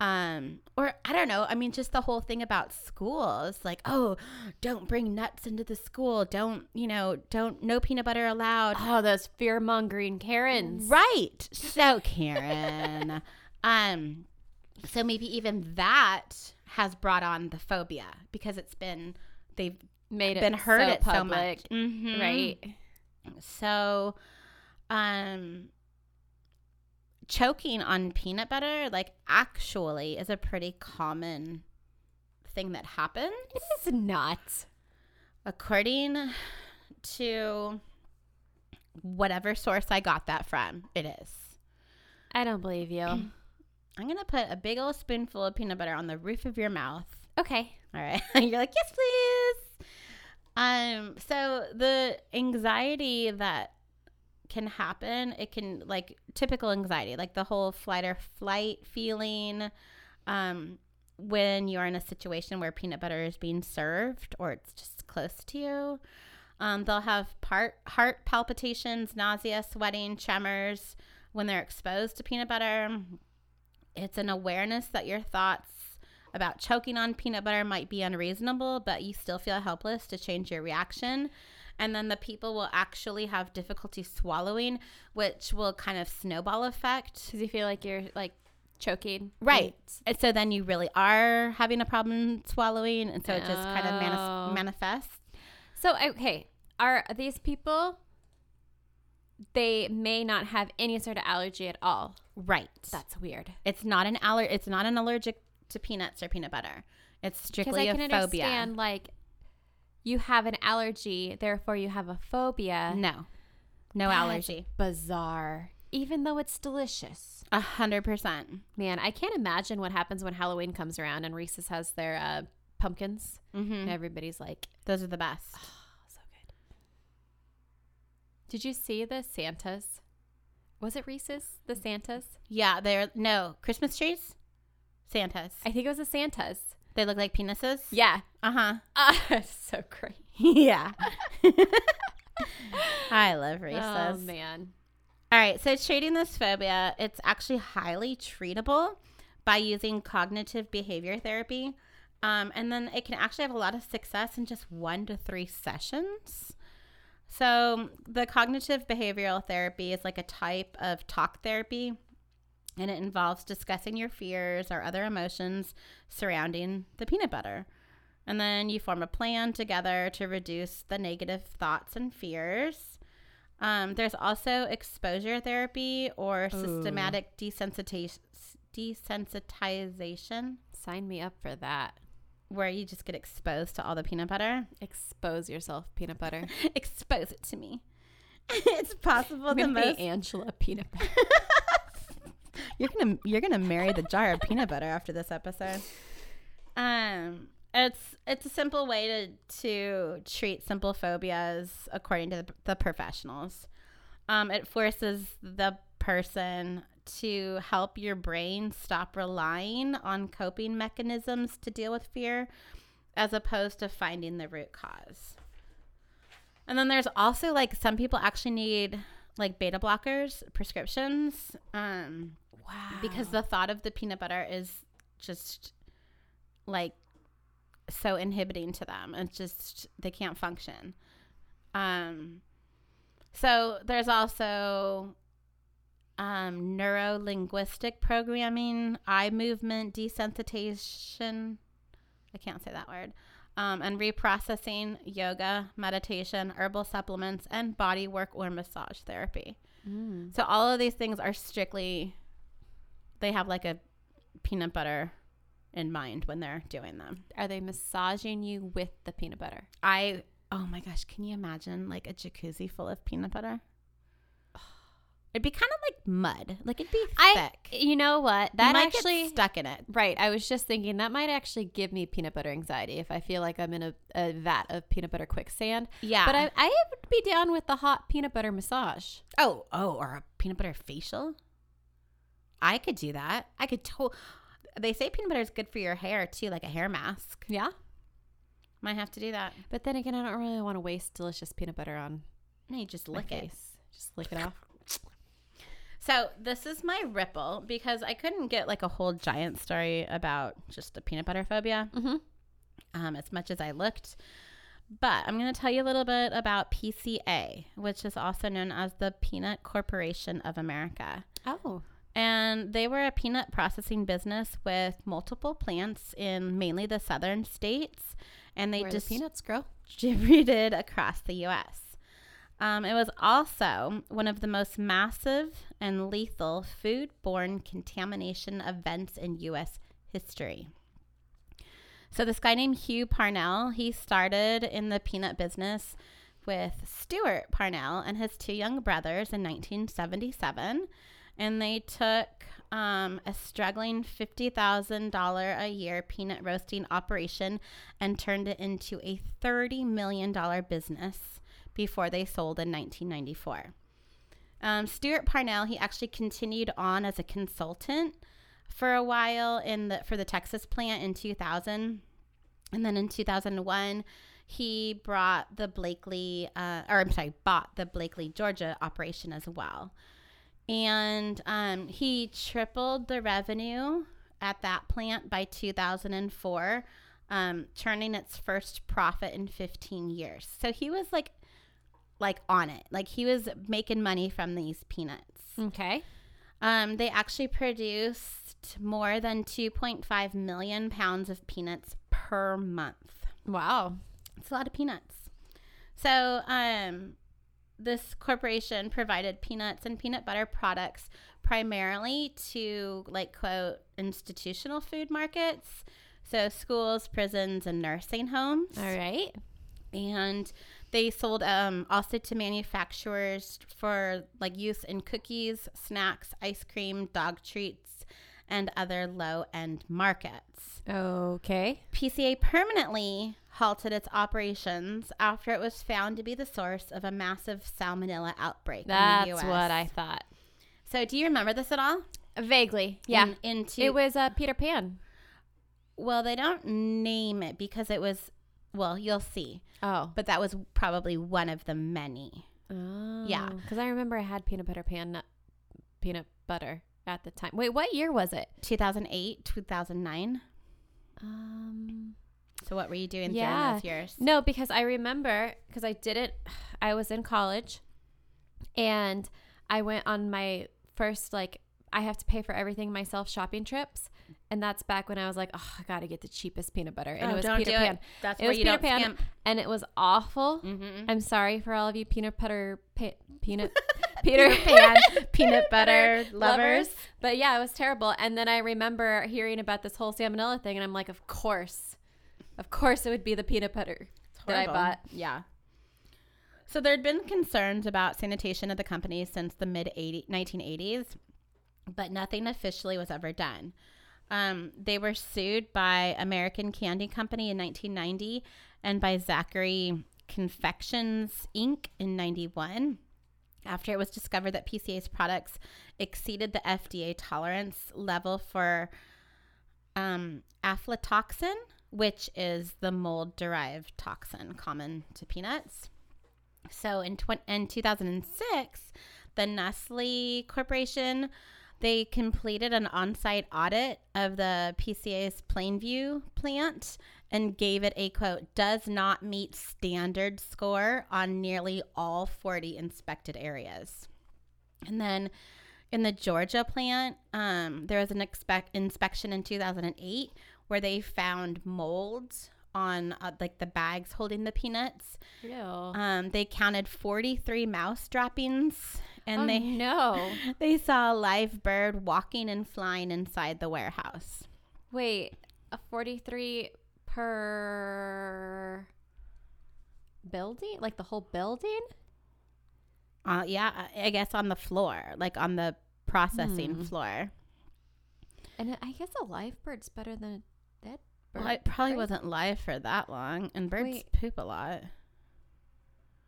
um or i don't know i mean just the whole thing about schools like oh don't bring nuts into the school don't you know don't no peanut butter allowed Oh, those fear mongering Karens. Right. So Karen. [LAUGHS] um so maybe even that has brought on the phobia because it's been they've Made it been heard so it so public. much. Mhm. Right. So um choking on peanut butter like actually is a pretty common thing that happens It's not. according to whatever source I got that from. It is. I don't believe you. [CLEARS THROAT] I'm gonna put a big old spoonful of peanut butter on the roof of your mouth. okay. All right. [LAUGHS] You're like, yes, please. Um, so the anxiety that can happen, it can like typical anxiety, like the whole flight or flight feeling, um, when you're in a situation where peanut butter is being served or it's just close to you. Um, they'll have part heart palpitations, nausea, sweating, tremors when they're exposed to peanut butter. It's an awareness that your thoughts about choking on peanut butter might be unreasonable, but you still feel helpless to change your reaction. And then the people will actually have difficulty swallowing, which will kind of snowball effect. Because you feel like you're like choking. Right. And so then you really are having a problem swallowing. And so it just kind of Oh. manis- manifests. So okay, are these people? They may not have any sort of allergy at all. Right. That's weird. It's not an aller- It's not an allergic to peanuts or peanut butter. It's Because strictly I a can phobia. understand like you have an allergy, therefore you have a phobia. No, no That's allergy. Bizarre. Even though it's delicious. A hundred percent. Man, I can't imagine what happens when Halloween comes around and Reese's has their uh, pumpkins Mm-hmm. and everybody's like, Those are the best. oh, so good. Did you see the Santas? Was it Reese's? The Santas? Yeah, they're no Christmas trees. Santas. I think it was the Santas. They look like penises. Yeah. Uh [LAUGHS] huh. Ah, so great. yeah. [LAUGHS] I love Reese's. Oh, man. All right, so treating this phobia, it's actually highly treatable by using cognitive behavior therapy. Um, and then it can actually have a lot of success in just one to three sessions. So, the cognitive behavioral therapy is like a type of talk therapy, and it involves discussing your fears or other emotions surrounding the peanut butter. And then you form a plan together to reduce the negative thoughts and fears. Um, there's also exposure therapy or systematic desensitiz- desensitization, Sign me up for that. where you just get exposed to all the peanut butter. Expose yourself, peanut butter. [LAUGHS] Expose it to me. [LAUGHS] it's possible I'm the most. Angela Peanut Butter. [LAUGHS] you're gonna you're gonna marry the jar of peanut butter after this episode. Um, it's it's a simple way to to treat simple phobias according to the, the professionals. Um, it forces the person to help your brain stop relying on coping mechanisms to deal with fear as opposed to finding the root cause. And then there's also like some people actually need like beta blockers prescriptions um Wow. because the thought of the peanut butter is just like so inhibiting to them. It's just they can't function. Um so there's also um neuro linguistic programming, eye movement desensitization. I can't say that word. Um, and reprocessing, yoga, meditation, herbal supplements, and body work or massage therapy. Mm. So all of these things are strictly they have like a peanut butter in mind when they're doing them. Are they massaging you with the peanut butter? I oh my gosh, can you imagine like a jacuzzi full of peanut butter? [SIGHS] It'd be kind of like mud. Like it'd be I, thick. you know what? That actually, get stuck in it. right. I was just thinking that might actually give me peanut butter anxiety if I feel like I'm in a, a vat of peanut butter quicksand. Yeah. But I, I would be down with the hot peanut butter massage. oh oh or a peanut butter facial. I could do that. I could to- They say peanut butter is good for your hair too, like a hair mask. Yeah. Might have to do that. But then again, I don't really want to waste delicious peanut butter on No, just lick it. Just lick it off. [LAUGHS] So this is my ripple because I couldn't get like a whole giant story about just the peanut butter phobia Mm-hmm. um, as much as I looked. But I'm going to tell you a little bit about PCA, which is also known as the Peanut Corporation of America. Oh. And they were a peanut processing business with multiple plants in mainly the southern states. And they Where just peanuts grow. distributed across the U.S. Um, it was also one of the most massive and lethal food-borne contamination events in U.S. history. So this guy named Hugh Parnell, he started in the peanut business with Stewart Parnell and his two young brothers in 1977, and they took um, a struggling $50,000 a year peanut roasting operation and turned it into a $30 million business before they sold in 1994. Um, Stewart Parnell, he actually continued on as a consultant for a while in the for the Texas plant in 2000, and then in 2001, he brought the Blakely, uh, or I'm sorry, bought the Blakely, Georgia operation as well, and um, he tripled the revenue at that plant by 2004, um, turning its first profit in 15 years. So he was like, like on it, like he was making money from these peanuts. Okay. Um, they actually produced more than 2.5 million pounds of peanuts per month. Wow. It's a lot of peanuts. So, um, this corporation provided peanuts and peanut butter products primarily to, like, quote, institutional food markets. So, schools, prisons, and nursing homes All right. and they sold um, also to manufacturers for like use in cookies, snacks, ice cream, dog treats, and other low end markets. Okay. PCA permanently halted its operations after it was found to be the source of a massive salmonella outbreak in the That's what I thought. So, do you remember this at all? Vaguely. Yeah. In, into it was uh, Peter Pan. well, they don't name it because it was well, you'll see, Oh. but that was probably one of the many. Oh. Yeah. Because I remember I had peanut butter pan nut peanut butter at the time. Wait, what year was it? 2008, 2009. Um. So what were you doing Yeah. during those years? No, because I remember because I didn't. [SIGHS] I was in college, and I went on my first like I have to pay for everything myself shopping trips, and that's back when I was like, oh, I got to get the cheapest peanut butter, and Oh, it was Peter Pan, it. That's It where was you Peter Pan. and it was awful. Mhm. I'm sorry for all of you peanut butter peanut [LAUGHS] [LAUGHS] Peter Peter Pan [LAUGHS] peanut butter lovers. But yeah, it was terrible. And then I remember hearing about this whole salmonella thing, and I'm like, of course, of course, it would be the peanut butter that I bought. Yeah. So there had been concerns about sanitation of the company since the mid 80, 1980s, but nothing officially was ever done. Um, they were sued by American Candy Company in 1990 and by Zachary Confections Inc. in 91. after it was discovered that PCA's products exceeded the FDA tolerance level for um, aflatoxin, which is the mold derived toxin common to peanuts. So in, tw- in 2006, the Nestle Corporation they completed an on-site audit of the PCA's Plainview plant and gave it a quote does not meet standard score on nearly all 40 inspected areas. And then in the Georgia plant, um, there was an expect- inspection in 2008 where they found molds on uh, like the bags holding the peanuts. Ew. Um, they counted 43 mouse droppings and oh, they no. [LAUGHS] they saw a live bird walking and flying inside the warehouse. Wait, a 43 per building? Like the whole building? Uh, yeah, I guess on the floor, like on the processing Hmm. floor. And I guess a live bird's better than a bird. Well, it probably right? wasn't live for that long, and birds Wait. poop a lot.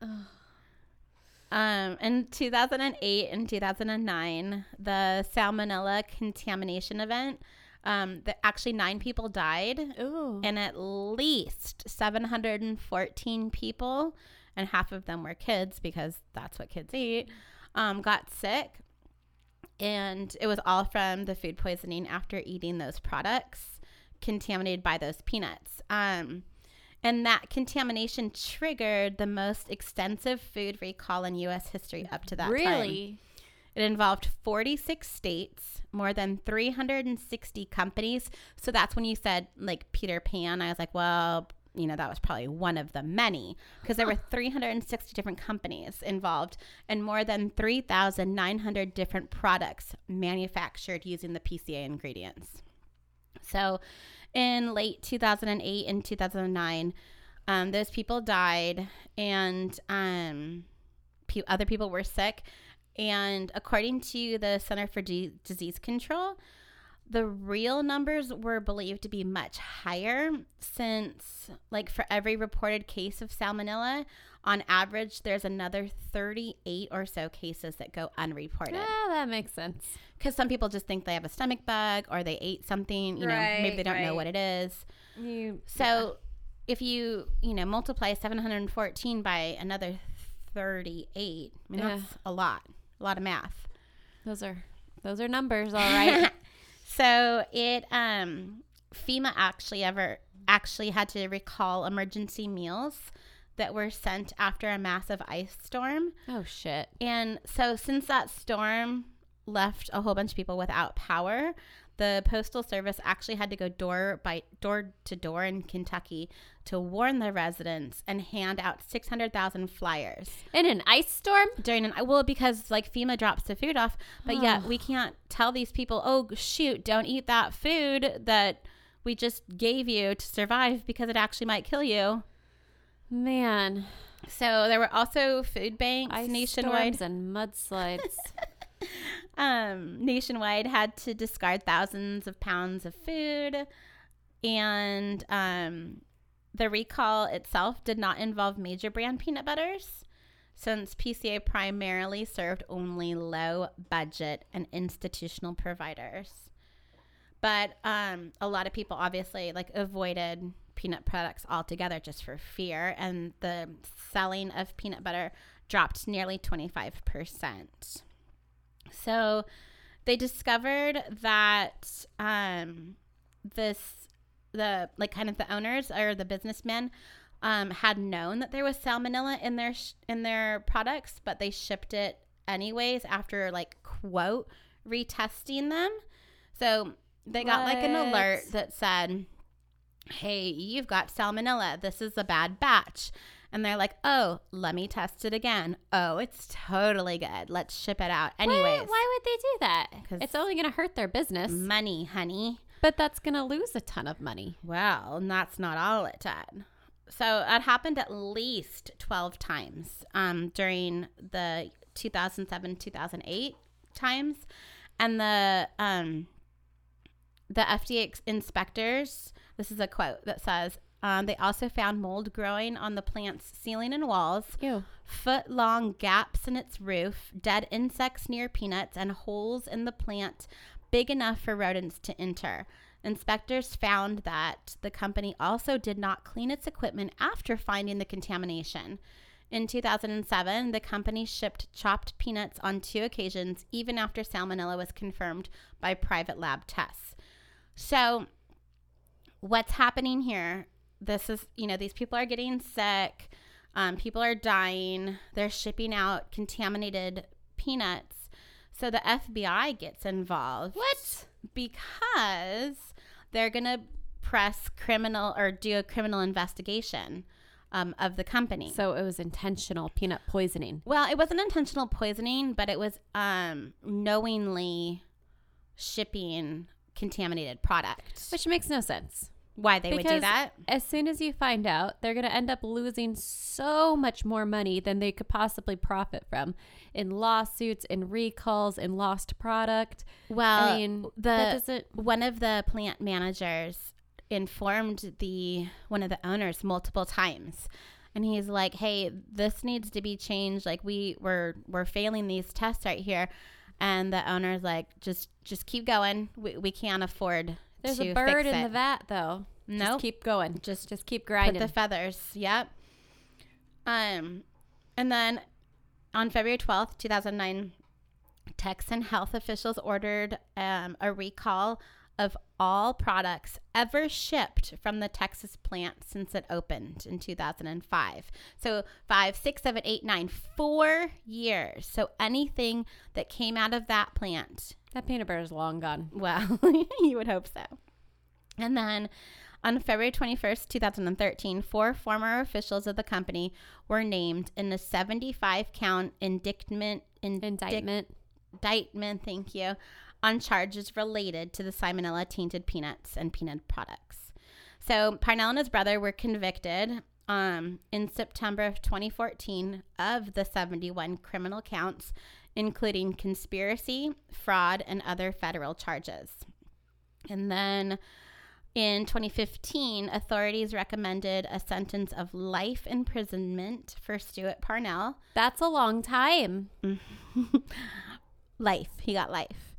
Ugh. Um, in 2008 and 2009, the salmonella contamination event, um, the, actually nine people died, Ooh. and at least 714 people, and half of them were kids because that's what kids eat, um, got sick. And it was all from the food poisoning after eating those products contaminated by those peanuts. Um, and that contamination triggered the most extensive food recall in U.S. history up to that time. really? It involved 46 states, more than 360 companies. So that's when you said like Peter Pan. I was like, well, you know, that was probably one of the many because there were 360 different companies involved and more than 3,900 different products manufactured using the PCA ingredients. So in late 2008 and 2009, um, those people died and um, other people were sick. And according to the Center for D- Disease Control, the real numbers were believed to be much higher since, like, for every reported case of salmonella, on average, there's another 38 or so cases that go unreported. Ah, that makes sense. Because some people just think they have a stomach bug or they ate something, you know, maybe they don't know what it is. You So if you, you know, multiply 714 by another 38, I mean, Yeah. that's a lot, a lot of math. those are those are numbers, all right. [LAUGHS] so it, um, FEMA actually ever actually had to recall emergency meals that were sent after a massive ice storm. oh shit. And so, since that storm left a whole bunch of people without power, the postal service actually had to go door by door to door in Kentucky to warn the residents and hand out 600,000 flyers In an ice storm? during an well because like FEMA drops the food off, but yet we can't tell these people, "Oh shoot, don't eat that food that we just gave you to survive because it actually might kill you." Man, So, there were also food banks ice nationwide. storms and mudslides. [LAUGHS] um, nationwide had to discard thousands of pounds of food. And um, the recall itself did not involve major brand peanut butters, since PCA primarily served only low budget and institutional providers. But um, a lot of people obviously like avoided peanut products altogether just for fear, and the selling of peanut butter dropped nearly 25%. So they discovered that um, this, the like kind of the owners or the businessmen um, had known that there was salmonella in their sh- in their products, but they shipped it anyways after like quote retesting them. So they got like an alert that said, "Hey, you've got salmonella. This is a bad batch." And they're like, "Oh, let me test it again. Oh, it's totally good. Let's ship it out anyways." Why, why would they do that? 'Cause- It's only going to hurt their business, Money, honey. but that's going to lose a ton of money. Well, and that's not all it did. So it happened at least 12 times um, during the 2007 2008 times. And the, um, the FDA inspectors, this is a quote that says, Um, they also found mold growing on the plant's ceiling and walls, Ew. foot long gaps in its roof, dead insects near peanuts, and holes in the plant big enough for rodents to enter. Inspectors found that the company also did not clean its equipment after finding the contamination. In 2007, the company shipped chopped peanuts on two occasions, even after salmonella was confirmed by private lab tests. So, what's happening here? This is, you know, these people are getting sick, um, people are dying, they're shipping out contaminated peanuts. So, the FBI gets involved What? because they're going to press criminal or do a criminal investigation um, of the company. So it was intentional peanut poisoning. well, it wasn't intentional poisoning, but it was um, knowingly shipping contaminated product. Which makes no sense. Why they would do Because that? As soon as you find out, they're going to end up losing so much more money than they could possibly profit from in lawsuits, in recalls, in lost product. Well, I mean, the one of the plant managers informed the one of the owners multiple times and he's like hey this needs to be changed like we we're we're failing these tests right here and the owner's like just just keep going we, we can't afford There's a bird in it. the vat, though. Nope. Just keep going. Just- Just keep put grinding. the feathers yep um and then on february 12th 2009 texan health officials ordered um, a recall of all products ever shipped from the texas plant since it opened in 2005 so five six seven eight nine four years so anything that came out of that plant that peanut butter is long gone. well, [LAUGHS] you would hope so. And then on February 21st, 2013, four former officials of the company were named in a 75 count indictment, indic- Indictment. indictment, thank you, on charges related to the salmonella tainted peanuts and peanut products. So Parnell and his brother were convicted um, in September of 2014 of the 71 criminal counts, including conspiracy, fraud, and other federal charges. And then in 2015, authorities recommended a sentence of life imprisonment for Stewart Parnell. That's a long time. [LAUGHS] life. He got life.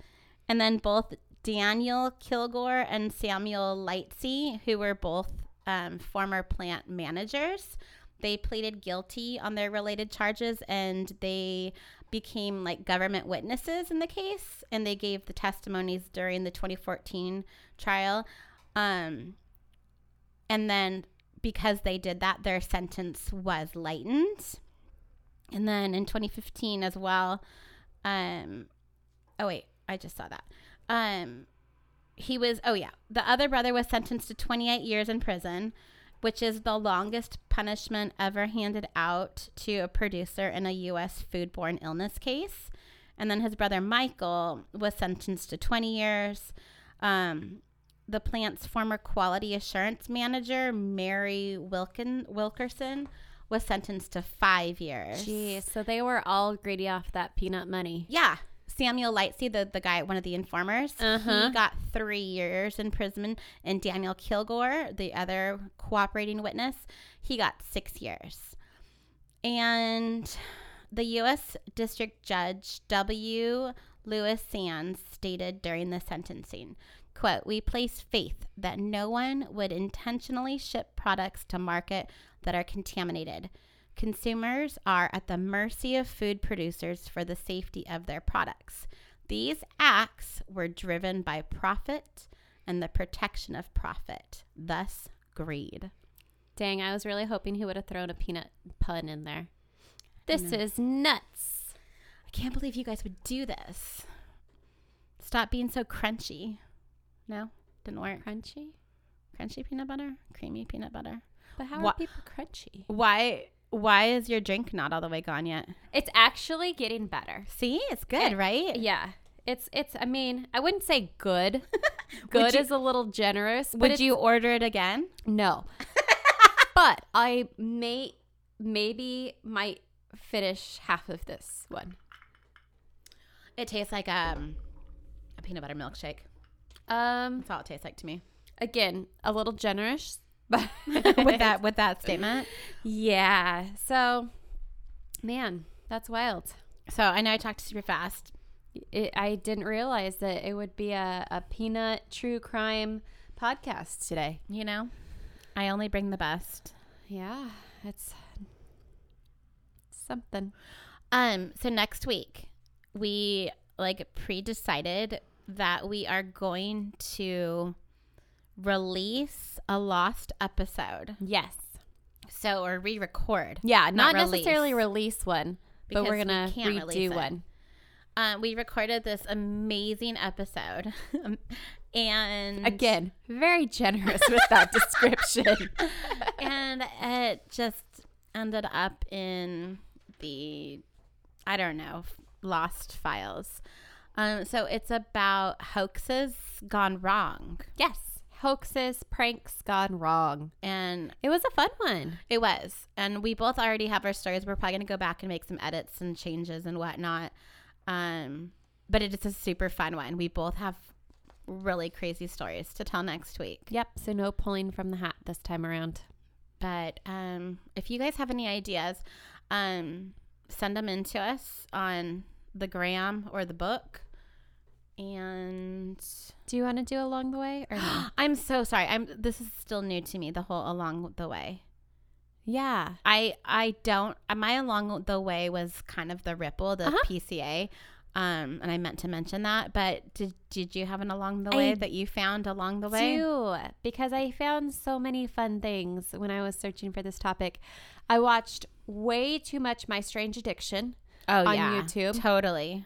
And then both Daniel Kilgore and Samuel Lightsey, who were both um, former plant managers, they pleaded guilty on their related charges and they became like government witnesses in the case and they gave the testimonies during the 2014 trial. Um, and then because they did that, their sentence was lightened. And then in 2015 as well, um, oh wait, I just saw that. Um, he was, oh yeah, the other brother was sentenced to 28 years in prison, which is the longest punishment ever handed out to a producer in a U.S. foodborne illness case. And then his brother Michael was sentenced to 20 years. Um, the plant's former quality assurance manager, Mary Wilkin Wilkerson, was sentenced to five years. Jeez. So they were all greedy off that peanut money. Yeah. Samuel Lightsey, the, the guy, one of the informers, Uh-huh. he got three years in prison. And Daniel Kilgore, the other cooperating witness, he got six years. And the U.S. District Judge W. Louis Sands stated during the sentencing, quote, we place faith that no one would intentionally ship products to market that are contaminated. Consumers are at the mercy of food producers for the safety of their products. These acts were driven by profit and the protection of profit, thus greed. Dang, I was really hoping he would have thrown a peanut pun in there. This is nuts. I can't believe you guys would do this. Stop being so crunchy. No, didn't work. Crunchy? Crunchy peanut butter, creamy peanut butter. But how Wha- are people crunchy? Why? Why is your drink not all the way gone yet? It's actually getting better. See, it's good, Eh, right? Yeah. It's it's I mean, I wouldn't say good. [LAUGHS] good you- is a little generous. Would you order it again? No. [LAUGHS] but I may maybe might finish half of this one. It tastes like um, a peanut butter milkshake. Um That's all it tastes like to me. again, a little generous, [LAUGHS] with that with that statement. Yeah. So, man, that's wild. So I know I talked super fast. It, I didn't realize that it would be a, a peanut true crime podcast today. You know, I only bring the best. Yeah, it's something. Um. So next week we like pre-decided that we are going to release a lost episode. Yes. So or re-record. Yeah, not, Not necessarily release. release one, but we're gonna release redo one. Um, we recorded this amazing episode, [LAUGHS] and Again, very generous with that [LAUGHS] description. and it just ended up in the I don't know lost files. Um, so it's about hoaxes gone wrong, yes, hoaxes, pranks gone wrong. and It was a fun one. it was. And we both already have our stories. We're probably gonna go back and make some edits and changes and whatnot. Um, but it is a super fun one. We both have really crazy stories to tell next week. Yep. So no pulling from the hat this time around. But um, if you guys have any ideas, um, send them in to us on the gram or the book. And Do you want to do along the way or no? [GASPS] I'm so sorry. I'm this is still new to me. The whole along the way. yeah. I I don't. My along the way was kind of the ripple, the Uh-huh. PCA. Um, and I meant to mention that. But did did you have an along the way I that you found along the way? do because I found so many fun things when I was searching for this topic. I watched way too much My Strange Addiction. Oh on yeah, YouTube. totally.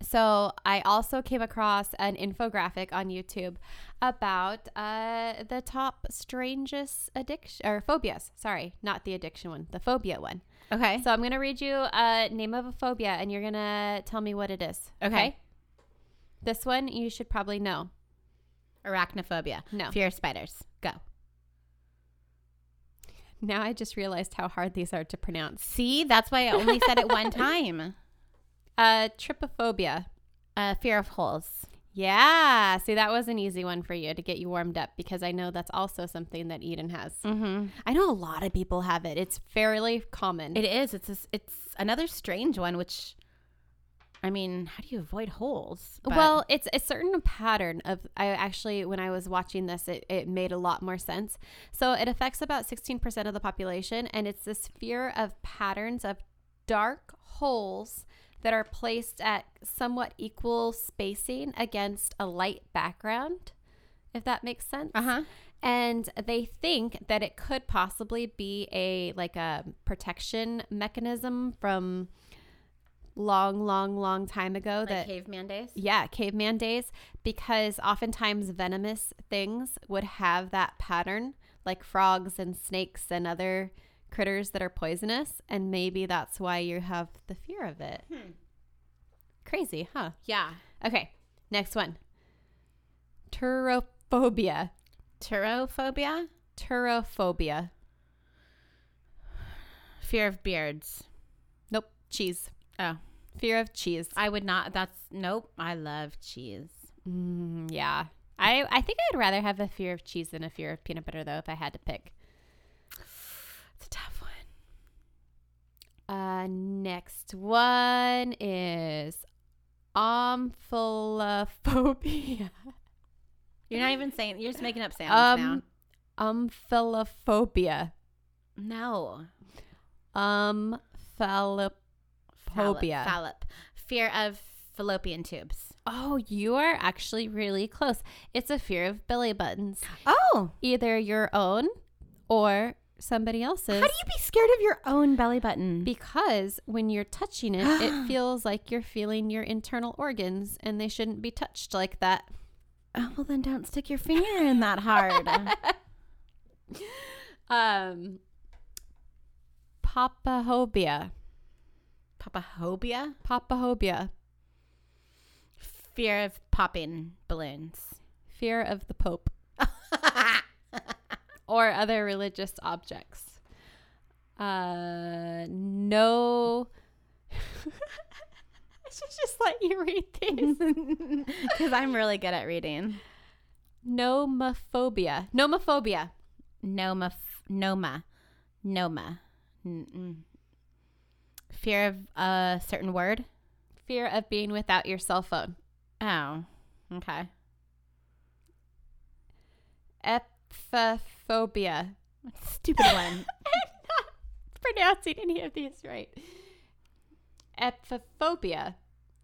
So I also came across an infographic on YouTube about uh, the top strangest addiction or phobias. Sorry, not the addiction one, the phobia one. Okay. So I'm gonna read you a name of a phobia, and you're gonna tell me what it is. Okay. This one you should probably know. Arachnophobia. No. Fear of spiders. Go. Now I just realized how hard these are to pronounce. See, that's why I only said it one [LAUGHS] time. Uh, trypophobia. Uh, fear of holes. Yeah. See, that was an easy one for you to get you warmed up because I know that's also something that Eden has. Mm-hmm. I know a lot of people have it. It's fairly common. It is. It's a, it's another strange one. Which, I mean, how do you avoid holes? But- well, it's a certain pattern of. I actually, when I was watching this, it, it made a lot more sense. So it affects about 16% of the population, and it's this fear of patterns of dark holes that are placed at somewhat equal spacing against a light background, if that makes sense. uh huh. and they think that it could possibly be a like a protection mechanism from long long long time ago Like that caveman days. yeah caveman days because oftentimes venomous things would have that pattern like frogs and snakes and other critters that are poisonous and maybe that's why you have the fear of it Hmm. crazy huh Yeah. okay next one turophobia Turophobia. turophobia Fear of beards. Nope. Cheese. Oh, Fear of cheese. I would not. That's nope. I love cheese. Mm, yeah. I, I think I'd rather have a fear of cheese than a fear of peanut butter, though, if I had to pick. It's a tough one. Uh, next one is omphalophobia. [LAUGHS] You're not even saying. You're just making up sounds Um, now. No. Omphalophobia. Phallop, phallop. Fear of fallopian tubes. Oh, you are actually really close. It's a fear of belly buttons, Oh. either your own or somebody else's. How do you be scared of your own belly button? Because when you're touching it, it [GASPS] feels like you're feeling your internal organs and they shouldn't be touched like that. oh, well, then don't stick your finger in that hard. [LAUGHS] Um Papaphobia. Papaphobia. Papaphobia. Fear of popping balloons. Fear of the Pope or other religious objects. Uh no [LAUGHS] I should just let you read these. [LAUGHS] Because I'm really good at reading. Nomophobia. Nomophobia. Noma. Noma. Noma. Mm-mm. Fear of a certain word. Fear of being without your cell phone. Oh. Okay. Ephophobia. Stupid one. [LAUGHS] I'm not pronouncing any of these right. Epiphobia,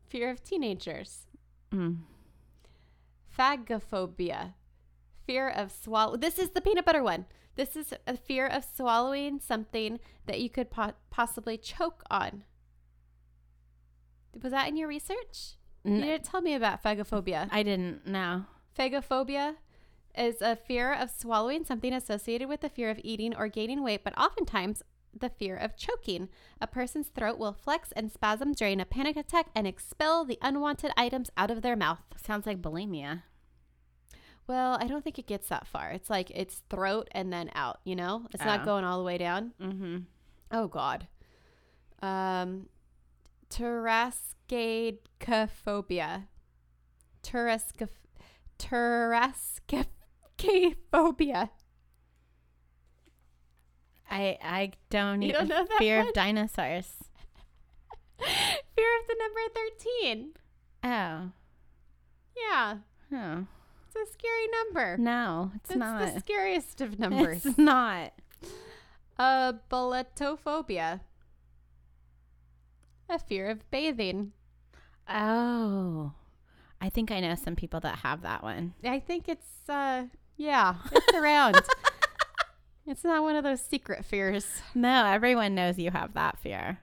Fear of teenagers. Mm. Phagophobia. Fear of swallow. This is the peanut butter one. This is a fear of swallowing something that you could po- possibly choke on. Was that in your research? You didn't tell me about phagophobia. I didn't know. Phagophobia is a fear of swallowing something associated with the fear of eating or gaining weight, but oftentimes the fear of choking. A person's throat will flex and spasm during a panic attack and expel the unwanted items out of their mouth. Sounds like bulimia. Well, I don't think it gets that far. It's like it's throat and then out, you know? It's Oh. not going all the way down. Mm-hmm. Oh God. Um Terrascadecophobia. Terrascaphobia. I I don't You even don't know fear one? of dinosaurs. [LAUGHS] Fear of the number 13. Oh. Yeah. Oh. It's a scary number. No, it's It's not. It's the scariest of [LAUGHS] numbers. It's not. uh, baletophobia. A fear of bathing. Oh. I think I know some people that have that one. I think it's, uh, yeah, it's around. [LAUGHS] it's not one of those secret fears. No, everyone knows you have that fear.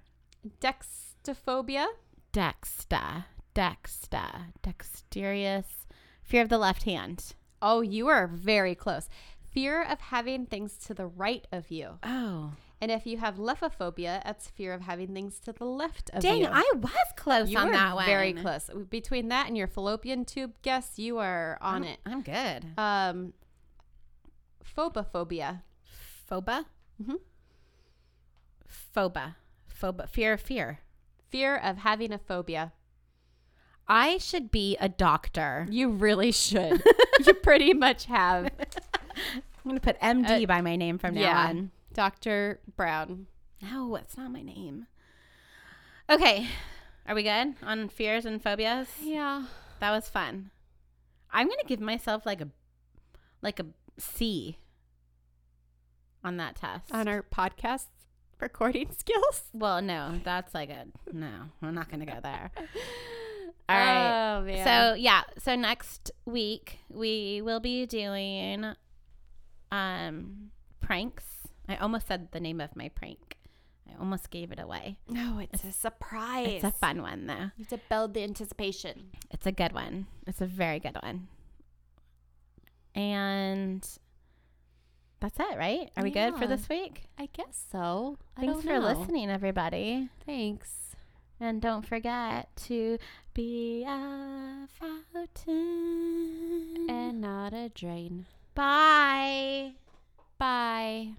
Dextrophobia. Dexta. Dexta. Dexterous. Fear of the left hand. Oh, you are very close. Fear of having things to the right of you. Oh. And if you have levophobia, that's fear of having things to the left of Dang, you. Dang, I was close you on that one. very close. Between that and your fallopian tube guess, you are on I'm, it. I'm good. Um, phobophobia. Phoba? Mhm. Phoba. Phoba. Fear of fear. Fear of having a phobia. I should be a doctor. You really should. [LAUGHS] you pretty much have. [LAUGHS] I'm going to put MD by my name from now yeah. on. Dr. Brown. No, it's not my name. Okay. Are we good on fears and phobias? Yeah. That was fun. I'm going to give myself like a like a C on that test. On our podcast recording [LAUGHS] skills. well, no, that's like a no. I'm not going to go there. [LAUGHS] All right. Oh. So yeah, so next week we will be doing um pranks. I almost said the name of my prank. I almost gave it away. no, it's, a surprise. It's a fun one though. You have to build the anticipation. It's a good one. It's a very good one. And that's it, right? Are we good for this week? I guess so. I Thanks for know. listening, everybody. Thanks. And don't forget to be a fountain. And not a drain. bye. Bye.